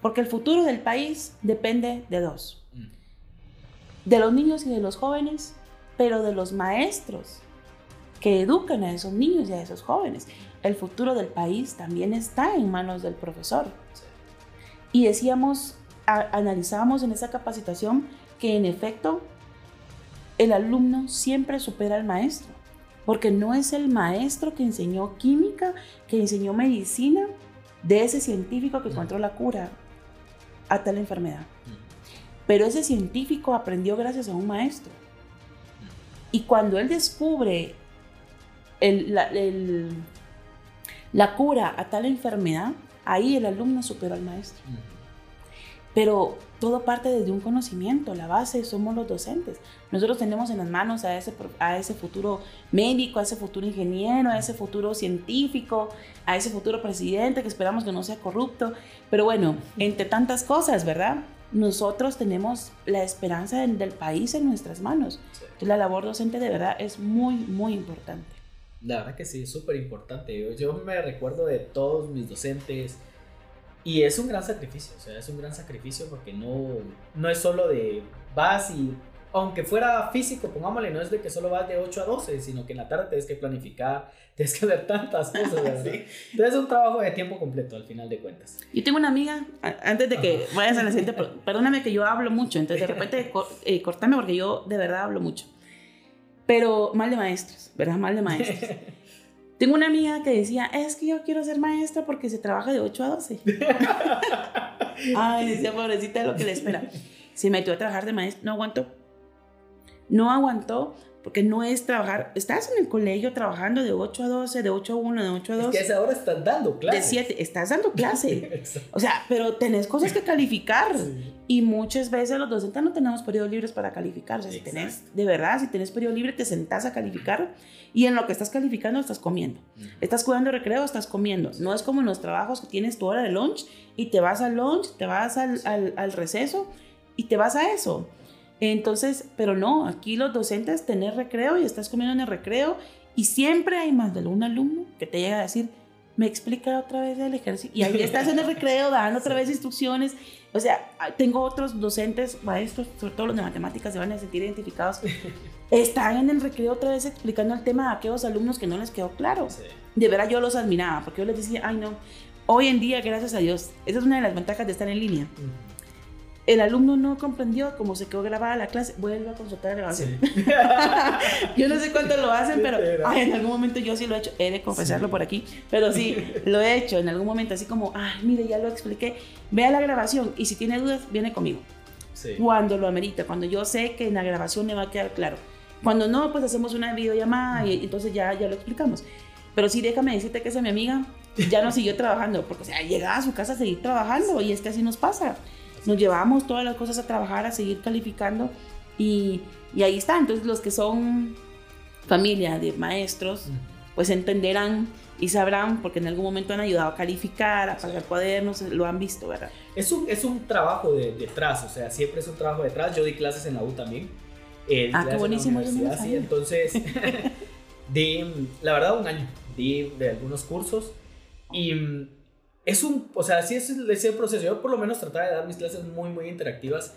porque el futuro del país depende de dos, Mm. de los niños y de los jóvenes, pero de los maestros que educan a esos niños y a esos jóvenes. El futuro del país también está en manos del profesor. Y decíamos, a- analizábamos en esa capacitación que en efecto el alumno siempre supera al maestro, porque no es el maestro que enseñó química, que enseñó medicina, de ese científico que encontró la cura a tal enfermedad. Pero ese científico aprendió gracias a un maestro. Y cuando él descubre el- la, el- la cura a tal enfermedad, ahí el alumno superó al maestro. Pero todo parte desde un conocimiento, la base somos los docentes. Nosotros tenemos en las manos a ese, a ese futuro médico, a ese futuro ingeniero, a ese futuro científico, a ese futuro presidente que esperamos que no sea corrupto. Pero bueno, entre tantas cosas, ¿verdad? Nosotros tenemos la esperanza del país en nuestras manos. Entonces la labor docente de verdad es muy, muy importante. La verdad que sí, es súper importante. Yo me recuerdo de todos mis docentes, y es un gran sacrificio, o sea, es un gran sacrificio porque no, no es solo de vas y, aunque fuera físico, pongámosle, no es de que solo vas de 8 a 12, sino que en la tarde tienes que planificar, tienes que hacer tantas cosas, ¿verdad? Entonces es un trabajo de tiempo completo al final de cuentas. Yo tengo una amiga, antes de que vayas a la siguiente, perdóname que yo hablo mucho, entonces de repente eh, cortame porque yo de verdad hablo mucho. Pero mal de maestros, ¿verdad? Mal de maestros. Tengo una amiga que decía, es que yo quiero ser maestra porque se trabaja de 8 a 12. Ay, decía, pobrecita, lo que le espera. Se metió a trabajar de maestra, no aguantó. No aguantó porque no es trabajar, estás en el colegio trabajando de 8 a 12, de 8 a 1, de 8 a 2. Es que a esa hora estás dando clase. De 7, estás dando clase. o sea, pero tenés cosas que calificar. Y muchas veces los docentes no tenemos periodos libres para calificar. O sea, si tenés, de verdad, si tenés periodo libre, te sentás a calificar y en lo que estás calificando estás comiendo. Estás cuidando recreo, estás comiendo. No es como en los trabajos que tienes tu hora de lunch y te vas al lunch, te vas al, al, al receso y te vas a eso. Entonces, pero no, aquí los docentes tenés recreo y estás comiendo en el recreo y siempre hay más de un alumno que te llega a decir, me explica otra vez el ejercicio. Y ahí estás en el recreo dando otra vez instrucciones. O sea, tengo otros docentes, maestros, sobre todo los de matemáticas, se van a sentir identificados. Están en el recreo otra vez explicando el tema a aquellos alumnos que no les quedó claro. De verdad yo los admiraba, porque yo les decía, ay no, hoy en día, gracias a Dios, esa es una de las ventajas de estar en línea el alumno no comprendió cómo se quedó grabada la clase, vuelve a consultar la grabación. yo no sé cuánto lo hacen, pero en algún momento yo sí lo he hecho, he de confesarlo por aquí, pero sí, lo he hecho en algún momento, así como, ay, mire, ya lo expliqué, vea la grabación y si tiene dudas, viene conmigo. Cuando lo amerita, cuando yo sé que en la grabación me va a quedar claro. Cuando no, pues hacemos una videollamada y entonces ya, ya lo explicamos. Pero sí, déjame decirte que esa mi amiga ya no siguió trabajando, porque o sea, llegaba a su casa a seguir trabajando y es que así nos pasa nos llevamos todas las cosas a trabajar, a seguir calificando y, y ahí está. Entonces los que son familia de maestros, pues entenderán y sabrán porque en algún momento han ayudado a calificar, a pagar cuadernos, lo han visto, ¿verdad? Es un, es un trabajo de, detrás, o sea, siempre es un trabajo detrás. Yo di clases en la U también. Eh, ah, qué buenísimo. sí, entonces, di, la verdad, un año, di de algunos cursos y es un, o sea, sí es ese proceso. Yo por lo menos trataba de dar mis clases muy, muy interactivas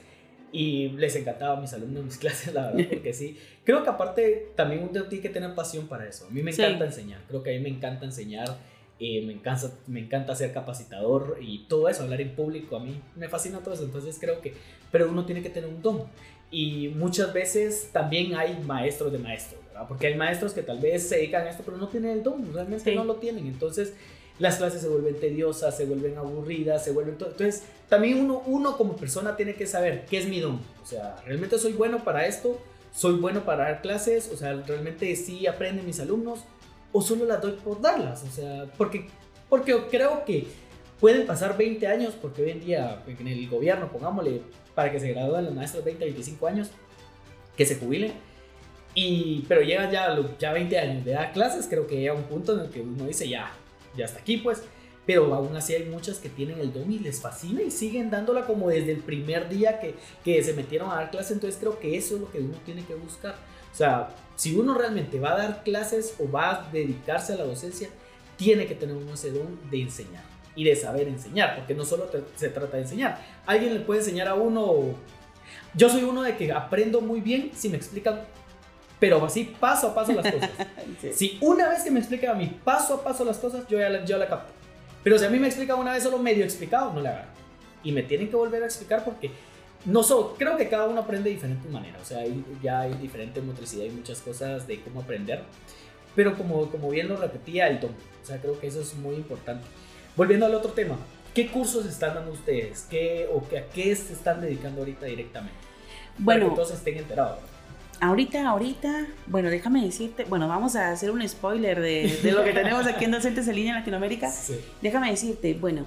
y les encantaba a mis alumnos mis clases, la verdad, porque sí. Creo que aparte también uno tiene que tener pasión para eso. A mí me encanta enseñar, creo que a mí me encanta enseñar, eh, me, encanta, me encanta ser capacitador y todo eso, hablar en público, a mí me fascina todo eso. Entonces creo que, pero uno tiene que tener un don. Y muchas veces también hay maestros de maestros, ¿verdad? Porque hay maestros que tal vez se dedican a esto, pero no tienen el don, realmente no lo tienen. Entonces las clases se vuelven tediosas, se vuelven aburridas, se vuelven todo. Entonces, también uno, uno como persona tiene que saber qué es mi don. O sea, realmente soy bueno para esto, soy bueno para dar clases, o sea, realmente sí aprenden mis alumnos, o solo las doy por darlas. O sea, porque, porque creo que pueden pasar 20 años, porque hoy en día en el gobierno, pongámosle, para que se gradúen los maestros 20, 25 años, que se jubilen. Y, pero llegan ya, ya 20 años de dar clases, creo que llega un punto en el que uno dice, ya, ya hasta aquí pues. Pero aún así hay muchas que tienen el don y les fascina y siguen dándola como desde el primer día que, que se metieron a dar clases. Entonces creo que eso es lo que uno tiene que buscar. O sea, si uno realmente va a dar clases o va a dedicarse a la docencia, tiene que tener uno ese don de enseñar y de saber enseñar, porque no solo se trata de enseñar. Alguien le puede enseñar a uno. Yo soy uno de que aprendo muy bien si me explican pero así paso a paso las cosas. Si una vez que me explica a mí paso a paso las cosas, yo ya la, yo la capto. Pero si a mí me explica una vez solo medio explicado, no la agarro. Y me tienen que volver a explicar porque no so, creo que cada uno aprende de diferentes maneras. O sea, ya hay diferente motricidad y muchas cosas de cómo aprender. Pero como, como bien lo repetía el tono, o sea, creo que eso es muy importante. Volviendo al otro tema, ¿qué cursos están dando ustedes? ¿Qué, o a qué se están dedicando ahorita directamente? Bueno, Para que todos estén enterados. Ahorita, ahorita, bueno, déjame decirte, bueno, vamos a hacer un spoiler de, lo que tenemos aquí en Docentes en Línea en Latinoamérica. Déjame decirte, bueno,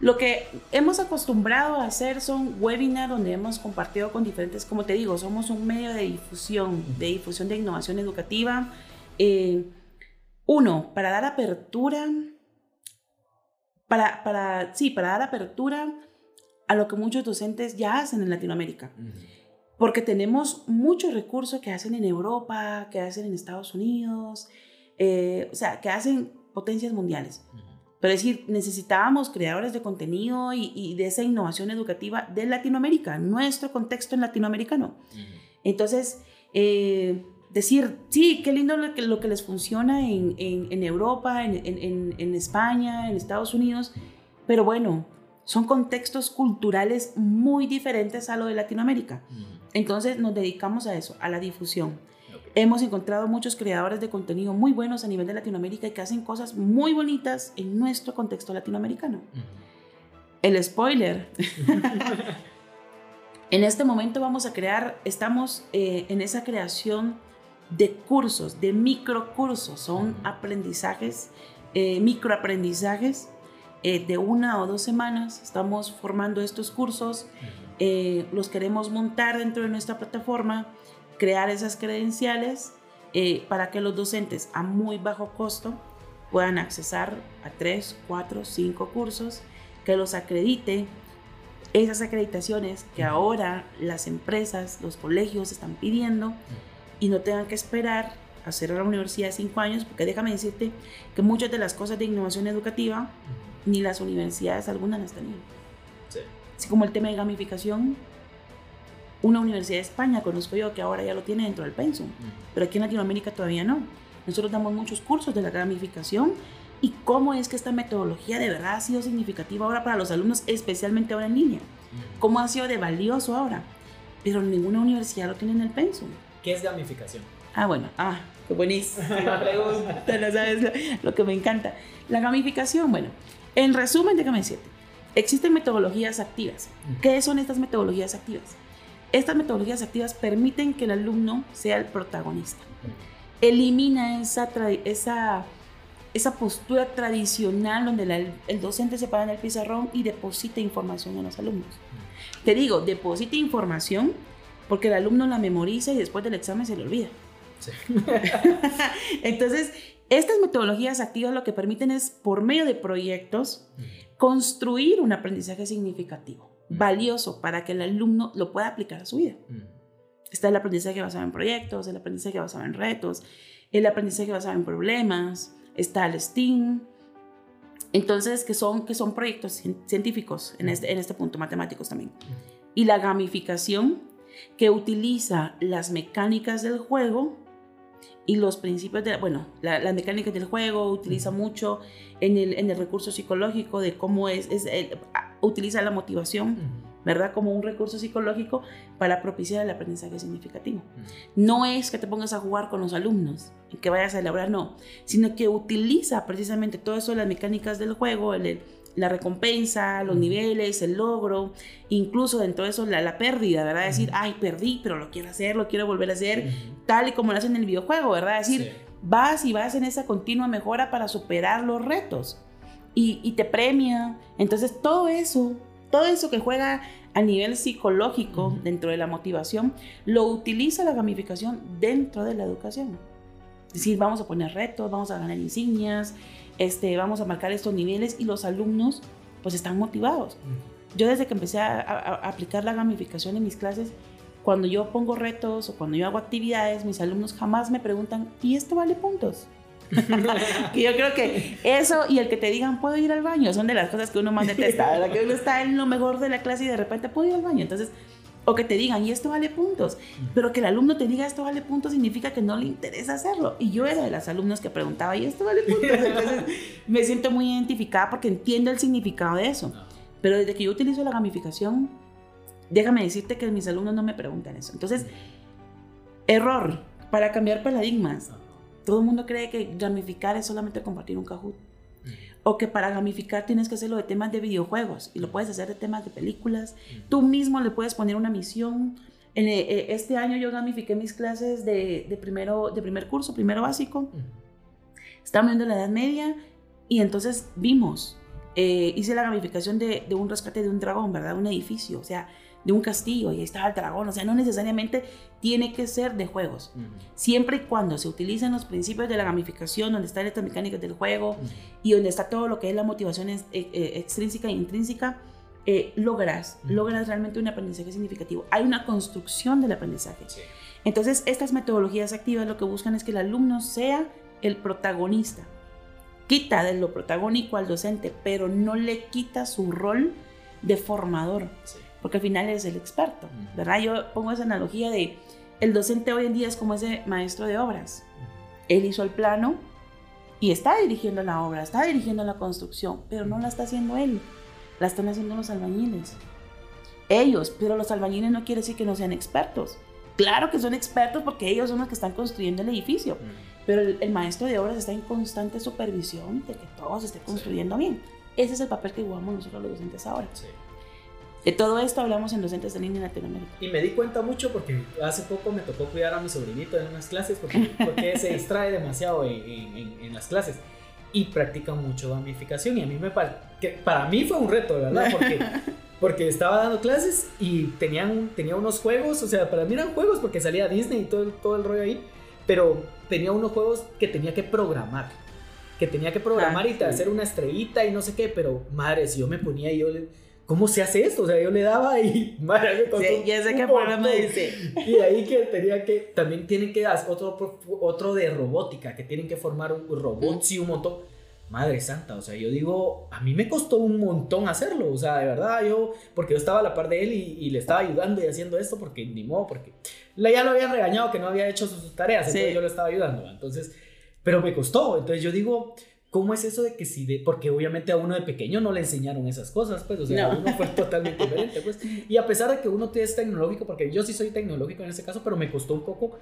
Lo que hemos acostumbrado a hacer son webinars donde hemos compartido con diferentes, como te digo, somos un medio de difusión, de difusión de innovación educativa. Eh, uno, para dar apertura, para, para, sí, para dar apertura a lo que muchos docentes ya hacen en Latinoamérica. Porque tenemos muchos recursos que hacen en Europa, que hacen en Estados Unidos, eh, o sea, que hacen potencias mundiales. Pero es decir, necesitábamos creadores de contenido y, de esa innovación educativa de Latinoamérica, nuestro contexto en latinoamericano. Entonces, eh, decir, sí, qué lindo lo que, lo que les funciona en, en, Europa, en, en, España, en Estados Unidos, pero bueno, son contextos culturales muy diferentes a lo de Latinoamérica. Entonces nos dedicamos a eso, a la difusión. Hemos encontrado muchos creadores de contenido muy buenos a nivel de Latinoamérica y que hacen cosas muy bonitas en nuestro contexto latinoamericano. El spoiler. en este momento vamos a crear, estamos eh, en esa creación de cursos, de microcursos. Son aprendizajes, eh, microaprendizajes eh, de una o dos semanas. Estamos formando estos cursos. los queremos montar dentro de nuestra plataforma crear esas credenciales eh, para que los docentes a muy bajo costo puedan accesar a 3, 4, 5 cursos, que los acredite. Esas acreditaciones que ahora las empresas, los colegios están pidiendo y no tengan que esperar a cerrar la universidad 5 años, porque déjame decirte que muchas de las cosas de innovación educativa ni las universidades algunas las tenían. Así como el tema de gamificación, una universidad de España, conozco yo, que ahora ya lo tiene dentro del pensum, pero aquí en Latinoamérica todavía no. Nosotros damos muchos cursos de la gamificación y cómo es que esta metodología de verdad ha sido significativa ahora para los alumnos, especialmente ahora en línea. Cómo ha sido de valioso ahora. Pero ninguna universidad lo tiene en el pensum. ¿Qué es gamificación? Ah, bueno, ah, qué buenísima pregunta, no sabes lo que me encanta. La gamificación, bueno, en resumen, déjame decirte, existen metodologías activas. ¿Qué son estas metodologías activas? Estas metodologías activas permiten que el alumno sea el protagonista. Elimina esa, esa, esa postura tradicional donde el docente se para en el pizarrón y deposita información en los alumnos. Te digo, deposita información porque el alumno la memoriza y después del examen se le olvida. Entonces, estas metodologías activas lo que permiten es, por medio de proyectos, construir un aprendizaje significativo valioso para que el alumno lo pueda aplicar a su vida. Está el aprendizaje basado en proyectos, el aprendizaje basado en retos, el aprendizaje basado en problemas, está el STEAM. Entonces, que son, que son proyectos científicos en este, en este punto, matemáticos también. Y la gamificación, que utiliza las mecánicas del juego y los principios de, bueno, las mecánicas del juego, utiliza mucho en el, en el recurso psicológico de cómo es, es utiliza la motivación, ¿verdad? Como un recurso psicológico para propiciar el aprendizaje significativo. No es que te pongas a jugar con los alumnos y que vayas a elaborar, no, sino que utiliza precisamente todo eso, las mecánicas del juego, la recompensa, los niveles, el logro, incluso dentro de eso la, pérdida, ¿verdad? Decir, ay, perdí, pero lo quiero hacer, lo quiero volver a hacer, tal y como lo hacen en el videojuego, ¿verdad? Decir, vas y vas en esa continua mejora para superar los retos y, te premia. Entonces todo eso, todo eso que juega a nivel psicológico dentro de la motivación, lo utiliza la gamificación dentro de la educación. Es decir, vamos a poner retos, vamos a ganar insignias, este, vamos a marcar estos niveles y los alumnos pues están motivados. Yo desde que empecé a, a, aplicar la gamificación en mis clases, cuando yo pongo retos o cuando yo hago actividades, mis alumnos jamás me preguntan, ¿y esto vale puntos? que yo creo que eso y el que te digan, puedo ir al baño, son de las cosas que uno más detesta, ¿verdad? Que uno está en lo mejor de la clase y de repente puedo ir al baño. Entonces, o que te digan, y esto vale puntos, pero que el alumno te diga esto vale puntos significa que no le interesa hacerlo. Y yo era de las alumnos que preguntaba, ¿y esto vale puntos? Entonces, me siento muy identificada porque entiendo el significado de eso. Pero desde que yo utilizo la gamificación, déjame decirte que mis alumnos no me preguntan eso. Entonces, error para cambiar paradigmas todo el mundo cree que gamificar es solamente compartir un Kahoot. O que para gamificar tienes que hacerlo de temas de videojuegos y lo puedes hacer de temas de películas. Tú mismo le puedes poner una misión. En, eh, eh, este año yo gamifiqué mis clases de, primero, de primer curso, primero básico. Estamos viendo la Edad Media y entonces vimos eh, hice la gamificación de, de, un rescate de un dragón, ¿verdad? Un edificio, o sea, de un castillo y ahí estaba el dragón, o sea, no necesariamente tiene que ser de juegos. Siempre y cuando se utilicen los principios de la gamificación, donde están estas mecánicas del juego y donde está todo lo que es la motivación eh, eh, extrínseca e intrínseca, logras, logras realmente un aprendizaje significativo. Hay una construcción del aprendizaje. Entonces, estas metodologías activas lo que buscan es que el alumno sea el protagonista. Quita de lo protagónico al docente, pero no le quita su rol de formador, porque al final es el experto, ¿verdad? Yo pongo esa analogía de el docente hoy en día es como ese maestro de obras. Él hizo el plano y está dirigiendo la obra, está dirigiendo la construcción, pero no la está haciendo él, la están haciendo los albañiles. Ellos, pero los albañiles no quiere decir que no sean expertos. Claro que son expertos porque ellos son los que están construyendo el edificio. Pero el, maestro de obras está en constante supervisión de que todo se esté construyendo bien. Ese es el papel que jugamos nosotros los docentes ahora. De todo esto hablamos en Docentes de Línea en Latinoamérica. Y me di cuenta mucho porque hace poco me tocó cuidar a mi sobrinito en unas clases porque, porque se distrae demasiado en, en, las clases y practica mucho gamificación y a mí me que para mí fue un reto, ¿verdad? Porque, porque estaba dando clases y tenían, tenía unos juegos, o sea, para mí eran juegos porque salía Disney y todo, todo el rollo ahí pero tenía unos juegos que tenía que programar. Que tenía que programar y ah, hacer una estrellita y no sé qué, pero madre, si yo me ponía y yo le, ¿cómo se hace esto? O sea, yo le daba y madre, me costó sí, ya sé qué programa dice. Y ahí que tenía que, también tienen que dar otro, otro de robótica, que tienen que formar un robot, sí, un montón Madre santa, o sea, yo digo, a mí me costó un montón hacerlo, o sea, de verdad, yo, porque yo estaba a la par de él y, le estaba ayudando y haciendo esto porque ni modo, porque ya lo había regañado que no había hecho sus tareas, entonces yo le estaba ayudando, entonces, pero me costó, entonces yo digo, ¿cómo es eso de que si de, porque obviamente a uno de pequeño no le enseñaron esas cosas, pues, o sea, uno fue totalmente diferente, pues, y a pesar de que uno es tecnológico, porque yo sí soy tecnológico en ese caso, pero me costó un poco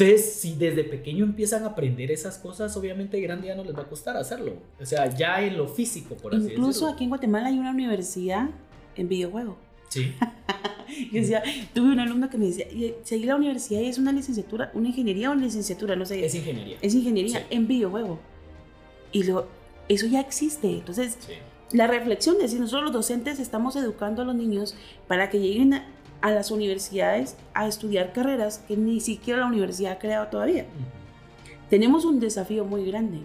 entonces, si desde pequeño empiezan a aprender esas cosas, obviamente grande ya no les va a costar hacerlo. O sea, ya en lo físico, por así decirlo. Incluso aquí en Guatemala hay una universidad en videojuego. Sí. Yo decía, tuve un alumno que me decía, seguí la universidad y es una licenciatura, una ingeniería o una licenciatura, no sé. Es ingeniería. Es ingeniería en videojuego. Y lo, eso ya existe. Entonces, la reflexión de decir, nosotros los docentes estamos educando a los niños para que lleguen a, a las universidades a estudiar carreras que ni siquiera la universidad ha creado todavía. Tenemos un desafío muy grande.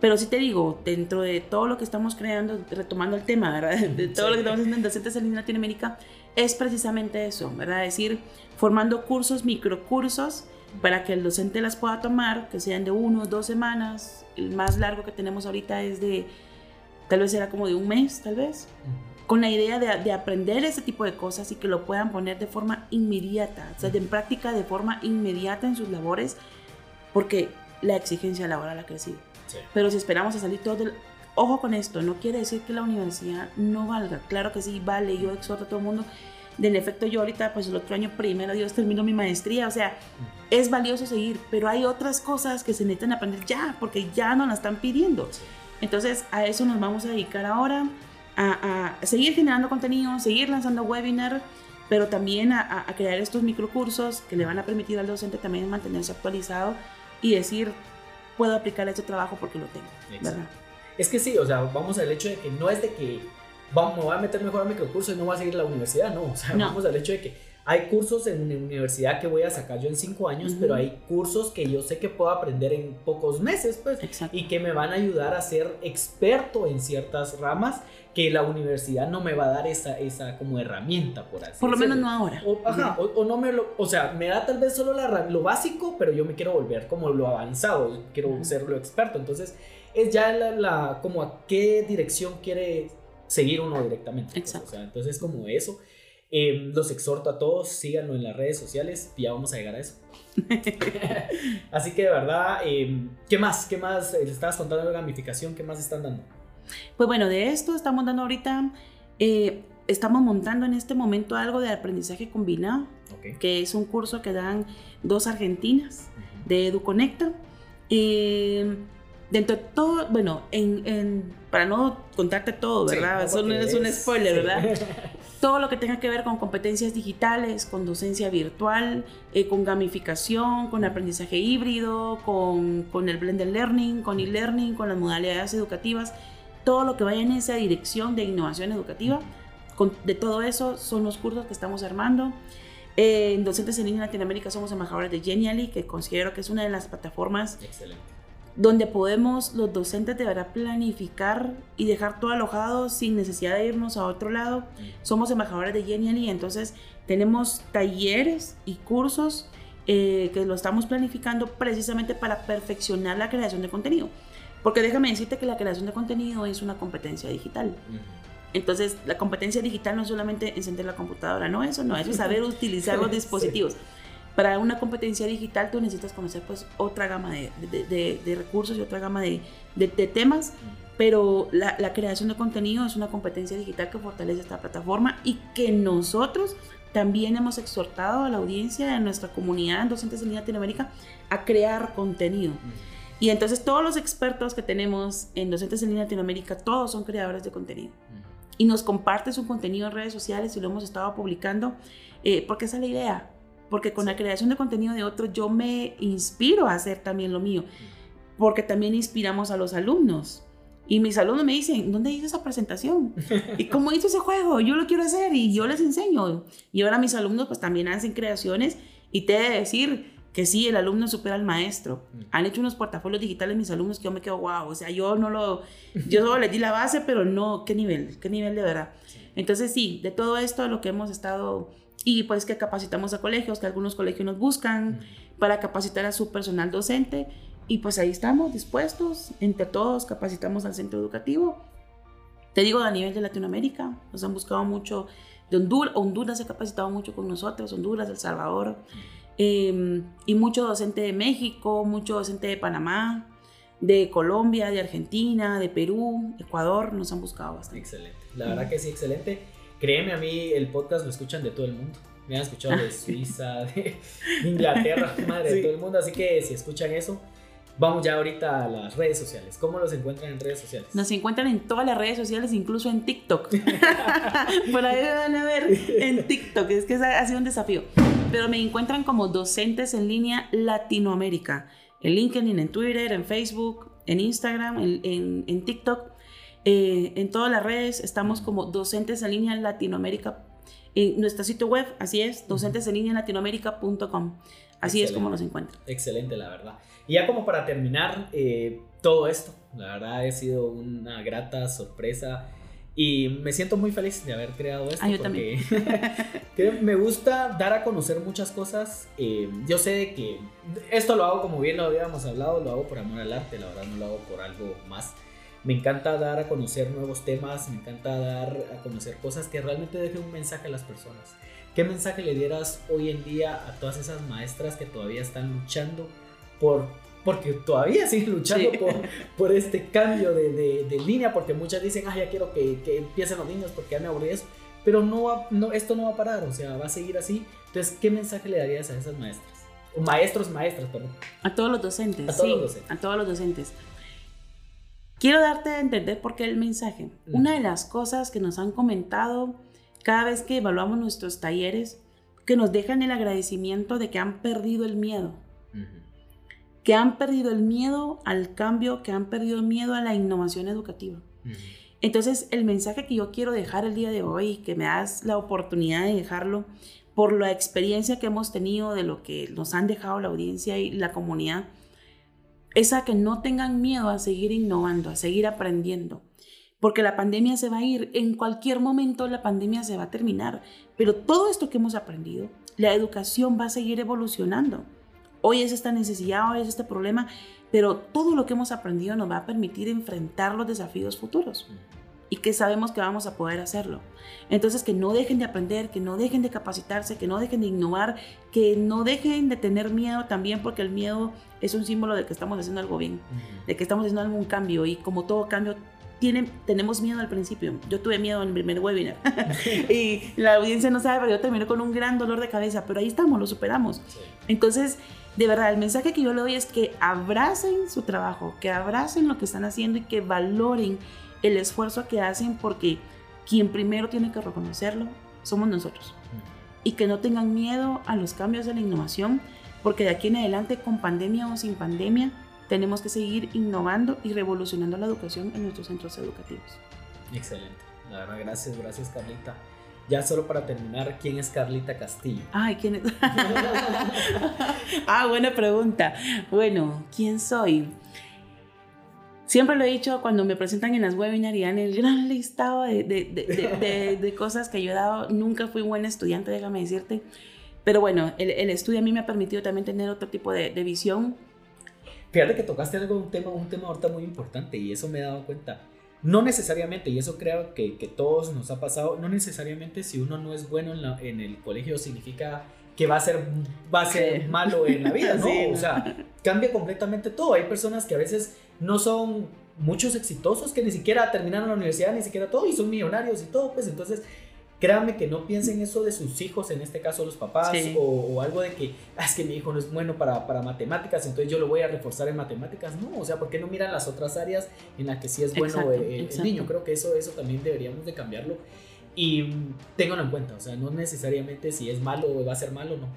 Pero sí te digo, dentro de todo lo que estamos creando, retomando el tema, ¿verdad? De todo lo que estamos haciendo en Docentes en Latinoamérica, es precisamente eso, ¿verdad? Es decir, formando cursos, microcursos, para que el docente las pueda tomar, que sean de uno o dos semanas. El más largo que tenemos ahorita es de, tal vez será como de un mes, tal vez con la idea de, aprender ese tipo de cosas y que lo puedan poner de forma inmediata, o sea, en práctica de forma inmediata en sus labores, porque la exigencia laboral ha crecido. Pero si esperamos a salir todo del... Ojo con esto, no quiere decir que la universidad no valga. Claro que sí, vale, yo exhorto a todo el mundo. Del efecto, yo ahorita, pues el otro año primero, Dios, termino mi maestría. O sea, es valioso seguir, pero hay otras cosas que se necesitan aprender ya, porque ya nos la están pidiendo. Entonces, a eso nos vamos a dedicar ahora a, seguir generando contenido, seguir lanzando webinar, pero también a, crear estos microcursos que le van a permitir al docente también mantenerse actualizado y decir, puedo aplicar este trabajo porque lo tengo. Es que sí, o sea, vamos al hecho de que no es de que vamos, me voy a meter mejor a microcursos y no voy a seguir la universidad, no, o sea, vamos al hecho de que hay cursos en la universidad que voy a sacar yo en cinco años, pero hay cursos que yo sé que puedo aprender en pocos meses, pues, y que me van a ayudar a ser experto en ciertas ramas que la universidad no me va a dar esa, esa como herramienta, por así Por lo menos no ahora. O, ajá, o, no me lo, o sea, me da tal vez solo la, lo básico, pero yo me quiero volver como lo avanzado, quiero ser lo experto. Entonces, es ya la, como a qué dirección quiere seguir uno directamente. Pues, Exacto. o sea, entonces, como eso. Em, los exhorto a todos, síganlo en las redes sociales, ya vamos a llegar a eso. Así que de verdad, em, ¿qué más? ¿Qué más? Les estabas contando de gamificación, ¿qué más están dando? Pues bueno, de esto estamos dando ahorita, eh, estamos montando en este momento algo de aprendizaje combinado, que es un curso que dan dos argentinas de EduConecta. Eh, dentro de todo, bueno, en, para no contarte todo, ¿verdad? Eso no es, un spoiler, ¿verdad? todo lo que tenga que ver con competencias digitales, con docencia virtual, eh, con gamificación, con aprendizaje híbrido, con, con el blended learning, con e-learning, con las modalidades educativas todo lo que vaya en esa dirección de innovación educativa. de todo eso son los cursos que estamos armando. en Docentes en Línea Latinoamérica somos embajadores de Genially, que considero que es una de las plataformas donde podemos los docentes de verdad planificar y dejar todo alojado sin necesidad de irnos a otro lado. Somos embajadores de Genially, entonces tenemos talleres y cursos eh, que lo estamos planificando precisamente para perfeccionar la creación de contenido. Porque déjame decirte que la creación de contenido es una competencia digital. Entonces, la competencia digital no es solamente encender la computadora, no, eso no, eso es saber utilizar los dispositivos. Para una competencia digital tú necesitas conocer pues otra gama de, de, de, recursos y otra gama de, temas, pero la, la, creación de contenido es una competencia digital que fortalece esta plataforma y que nosotros también hemos exhortado a la audiencia de nuestra comunidad en Docentes en Latinoamérica a crear contenido. Y entonces todos los expertos que tenemos en Docentes en Línea Latinoamérica, todos son creadores de contenido. Y nos comparte su contenido en redes sociales y lo hemos estado publicando, eh, porque esa es la idea. Porque con la creación de contenido de otros yo me inspiro a hacer también lo mío. Porque también inspiramos a los alumnos. Y mis alumnos me dicen, ¿dónde hice esa presentación? ¿Y cómo hizo ese juego? Yo lo quiero hacer y yo les enseño. Y ahora mis alumnos pues también hacen creaciones y te he de decir, que sí, el alumno supera al maestro. Han hecho unos portafolios digitales mis alumnos que yo me quedo, wow, o sea, yo no lo, yo solo les di la base, pero no, qué nivel, qué nivel de verdad. Entonces sí, de todo esto lo que hemos estado, y pues que capacitamos a colegios, que algunos colegios nos buscan para capacitar a su personal docente, y pues ahí estamos dispuestos, entre todos capacitamos al centro educativo. Te digo, a nivel de Latinoamérica, nos han buscado mucho de Honduras, Honduras se ha capacitado mucho con nosotros, Honduras, El Salvador. Em, y mucho docente de México, mucho docente de Panamá, de Colombia, de Argentina, de Perú, Ecuador, nos han buscado bastante. Excelente, la verdad que sí, excelente. Créeme, a mí el podcast lo escuchan de todo el mundo. Me han escuchado de Suiza, de Inglaterra, madre, de todo el mundo. Así que si escuchan eso, Vamos ya ahorita a las redes sociales. ¿Cómo los encuentran en redes sociales? Nos encuentran en todas las redes sociales, incluso en TikTok. Por ahí van a ver en TikTok, es que ha sido un desafío. Pero me encuentran como docentes en línea Latinoamérica. En LinkedIn, en Twitter, en Facebook, en Instagram, en, en, TikTok. Eh, en todas las redes estamos como docentes en línea Latinoamérica. En nuestro sitio web, así es, docentes en línea latinoamérica.com. Así es como nos encuentran. Excelente, la verdad. Y ya como para terminar eh, todo esto, la verdad ha sido una grata sorpresa y me siento muy feliz de haber creado esto. Ah, yo porque también. me gusta dar a conocer muchas cosas. Eh, yo sé que esto lo hago como bien lo habíamos hablado, lo hago por amor al arte, la verdad no lo hago por algo más. Me encanta dar a conocer nuevos temas, me encanta dar a conocer cosas que realmente dejen un mensaje a las personas. ¿Qué mensaje le dieras hoy en día a todas esas maestras que todavía están luchando por porque todavía siguen luchando por, por, este cambio de, de, línea, porque muchas dicen, ah, ya quiero que, que empiecen los niños porque ya me aburrí eso, pero no, no, esto no va a parar, o sea, va a seguir así. Entonces, ¿qué mensaje le darías a esas maestras? O maestros, maestras, perdón. A todos los docentes. A todos los docentes. A todos los docentes. Quiero darte a entender por qué el mensaje. Una de las cosas que nos han comentado cada vez que evaluamos nuestros talleres, que nos dejan el agradecimiento de que han perdido el miedo que han perdido el miedo al cambio, que han perdido el miedo a la innovación educativa. Entonces, el mensaje que yo quiero dejar el día de hoy, que me das la oportunidad de dejarlo, por la experiencia que hemos tenido de lo que nos han dejado la audiencia y la comunidad, es a que no tengan miedo a seguir innovando, a seguir aprendiendo. Porque la pandemia se va a ir, en cualquier momento la pandemia se va a terminar, pero todo esto que hemos aprendido, la educación va a seguir evolucionando. Hoy es esta necesidad, hoy es este problema, pero todo lo que hemos aprendido nos va a permitir enfrentar los desafíos futuros y que sabemos que vamos a poder hacerlo. Entonces, que no dejen de aprender, que no dejen de capacitarse, que no dejen de innovar, que no dejen de tener miedo también, porque el miedo es un símbolo de que estamos haciendo algo bien, de que estamos haciendo algún cambio y como todo cambio tiene, tenemos miedo al principio. Yo tuve miedo en el primer webinar y la audiencia no sabe, pero yo terminé con un gran dolor de cabeza, pero ahí estamos, lo superamos. Entonces, de verdad, el mensaje que yo le doy es que abracen su trabajo, que abracen lo que están haciendo y que valoren el esfuerzo que hacen porque quien primero tiene que reconocerlo somos nosotros. Y que no tengan miedo a los cambios de la innovación, porque de aquí en adelante, con pandemia o sin pandemia, tenemos que seguir innovando y revolucionando la educación en nuestros centros educativos. Excelente. La verdad, gracias, gracias Carlita. Ya solo para terminar, ¿quién es Carlita Castillo? Ay, ¿quién es? ah, buena pregunta. Bueno, ¿quién soy? Siempre lo he dicho cuando me presentan en las webinars y dan el gran listado de, de, de, de, cosas que yo he dado. Nunca fui buen estudiante, déjame decirte. Pero bueno, el, el, estudio a mí me ha permitido también tener otro tipo de, visión. Fíjate que tocaste algo, un tema, un tema ahorita muy importante y eso me he dado cuenta no necesariamente, y eso creo que, que todos nos ha pasado, no necesariamente si uno no es bueno en, la, en el colegio significa que va a ser, va a ser malo en la vida, ¿no? O sea, cambia completamente todo. Hay personas que a veces no son muchos exitosos, que ni siquiera terminaron la universidad, ni siquiera todo, y son millonarios y todo, pues entonces créanme que no piensen eso de sus hijos, en este caso los papás, o, algo de que ah, es que mi hijo no es bueno para, para, matemáticas, entonces yo lo voy a reforzar en matemáticas. No, o sea, ¿por qué no miran las otras áreas en las que sí es bueno el, niño? Creo que eso, eso también deberíamos de cambiarlo. Y ténganlo en cuenta, o sea, no necesariamente si es malo o va a ser malo, no.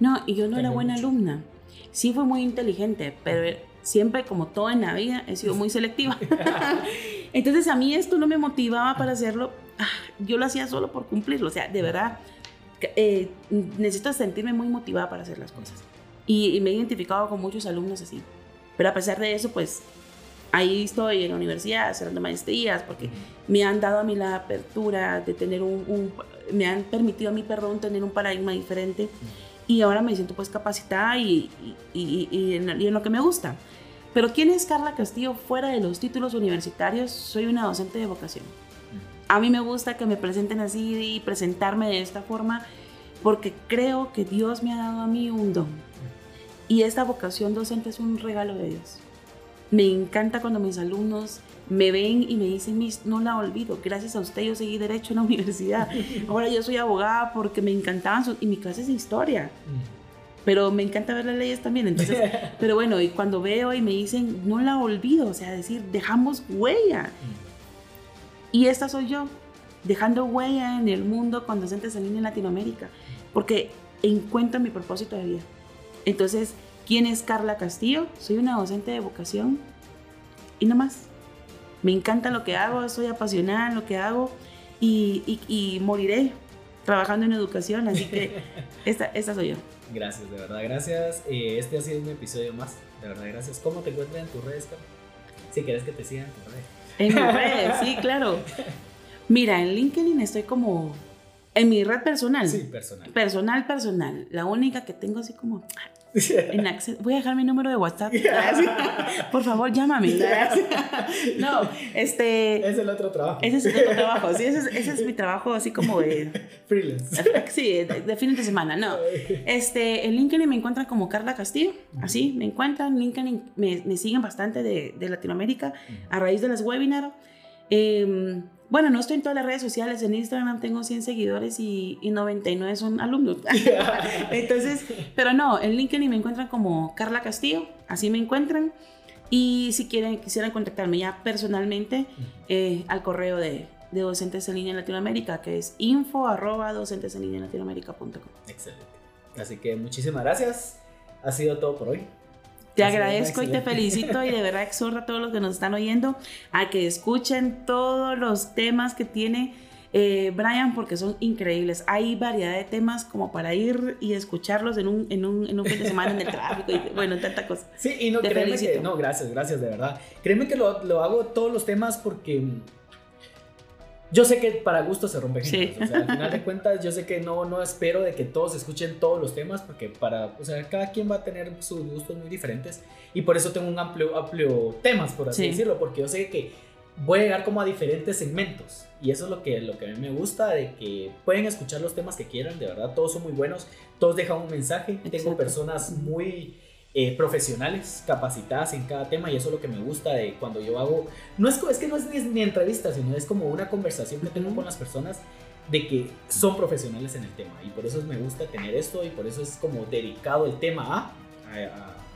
No, y yo no era buena alumna. Sí fue muy inteligente, pero siempre como todo en la vida he sido muy selectiva. Entonces a mí esto no me motivaba para hacerlo, Ah, yo lo hacía solo por cumplirlo. O sea, de verdad, eh, necesito sentirme muy motivada para hacer las cosas. Y, me he identificado con muchos alumnos así. Pero a pesar de eso, pues ahí estoy en la universidad haciendo maestrías porque me han dado a mí la apertura de tener un, me han permitido a mí, perdón, tener un paradigma diferente y ahora me siento pues capacitada y, y, y, en, y, en, lo que me gusta. Pero ¿quién es Carla Castillo fuera de los títulos universitarios? Soy una docente de vocación a mí me gusta que me presenten así y presentarme de esta forma porque creo que Dios me ha dado a mí un don. Y esta vocación docente es un regalo de Dios. Me encanta cuando mis alumnos me ven y me dicen, Miss, no la olvido, gracias a usted yo seguí derecho en la universidad. Ahora yo soy abogada porque me encantaban sus... y mi clase es de historia. Pero me encanta ver las leyes también. Entonces, pero bueno, y cuando veo y me dicen, no la olvido, o sea, decir, dejamos huella. Y esta soy yo, dejando huella en el mundo con docentes en línea en Latinoamérica, porque encuentro mi propósito de vida. Entonces, ¿quién es Carla Castillo? Soy una docente de vocación y nada más. Me encanta lo que hago, soy apasionada en lo que hago y, moriré trabajando en educación, así que esta, esta soy yo. Gracias, de verdad, gracias. Eh, este ha sido un episodio más, de verdad, gracias. ¿Cómo te encuentras en tus redes? Si quieres que te sigan en tus redes. En mi red, sí, claro. Mira, en LinkedIn estoy como en mi red personal. Sí, personal. Personal, personal. La única que tengo así como voy a dejar mi número de WhatsApp. Por favor, llámame. No, este. Es el otro trabajo. Ese es el otro trabajo. Sí, ese es, ese es mi trabajo así como de. Freelance. Sí, de, de fin de semana. No. Este, en LinkedIn me encuentran como Carla Castillo. Así, me encuentran. LinkedIn me, me siguen bastante de, de Latinoamérica a raíz de las webinars. Eh, bueno, no estoy en todas las redes sociales. En Instagram tengo 100 seguidores y, 99 son alumnos. Entonces, pero no, en LinkedIn me encuentran como Carla Castillo, así me encuentran. Y si quieren, quisieran contactarme ya personalmente eh, al correo de, Docentes en Línea en Latinoamérica, que es info arroba docentes en línea en Latinoamérica.com. Excelente. Así que muchísimas gracias. Ha sido todo por hoy. Te agradezco y te felicito y de verdad exhorto a todos los que nos están oyendo a que escuchen todos los temas que tiene eh, Brian porque son increíbles. Hay variedad de temas como para ir y escucharlos en un, en un, en un fin de semana en el tráfico y bueno, tanta cosa. Sí, y no, créeme que, no, gracias, gracias de verdad. Créeme que lo, lo hago todos los temas porque yo sé que para gusto se rompe gente. O sea, al final de cuentas, yo sé que no, no espero de que todos escuchen todos los temas, porque para, o sea, cada quien va a tener sus gustos muy diferentes. Y por eso tengo un amplio, amplio temas, por así decirlo, porque yo sé que voy a llegar como a diferentes segmentos. Y eso es lo que, lo que a mí me gusta, de que pueden escuchar los temas que quieran, de verdad, todos son muy buenos, todos dejan un mensaje. Tengo personas muy eh, profesionales capacitadas en cada tema y eso es lo que me gusta de cuando yo hago, no es, es que no es ni, entrevista, sino es como una conversación que tengo con las personas de que son profesionales en el tema y por eso me gusta tener esto y por eso es como dedicado el tema a,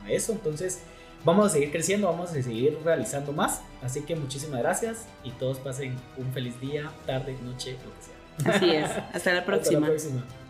a, eso, entonces vamos a seguir creciendo, vamos a seguir realizando más, así que muchísimas gracias y todos pasen un feliz día, tarde, noche, lo que sea. Así es, hasta la próxima. Hasta la próxima.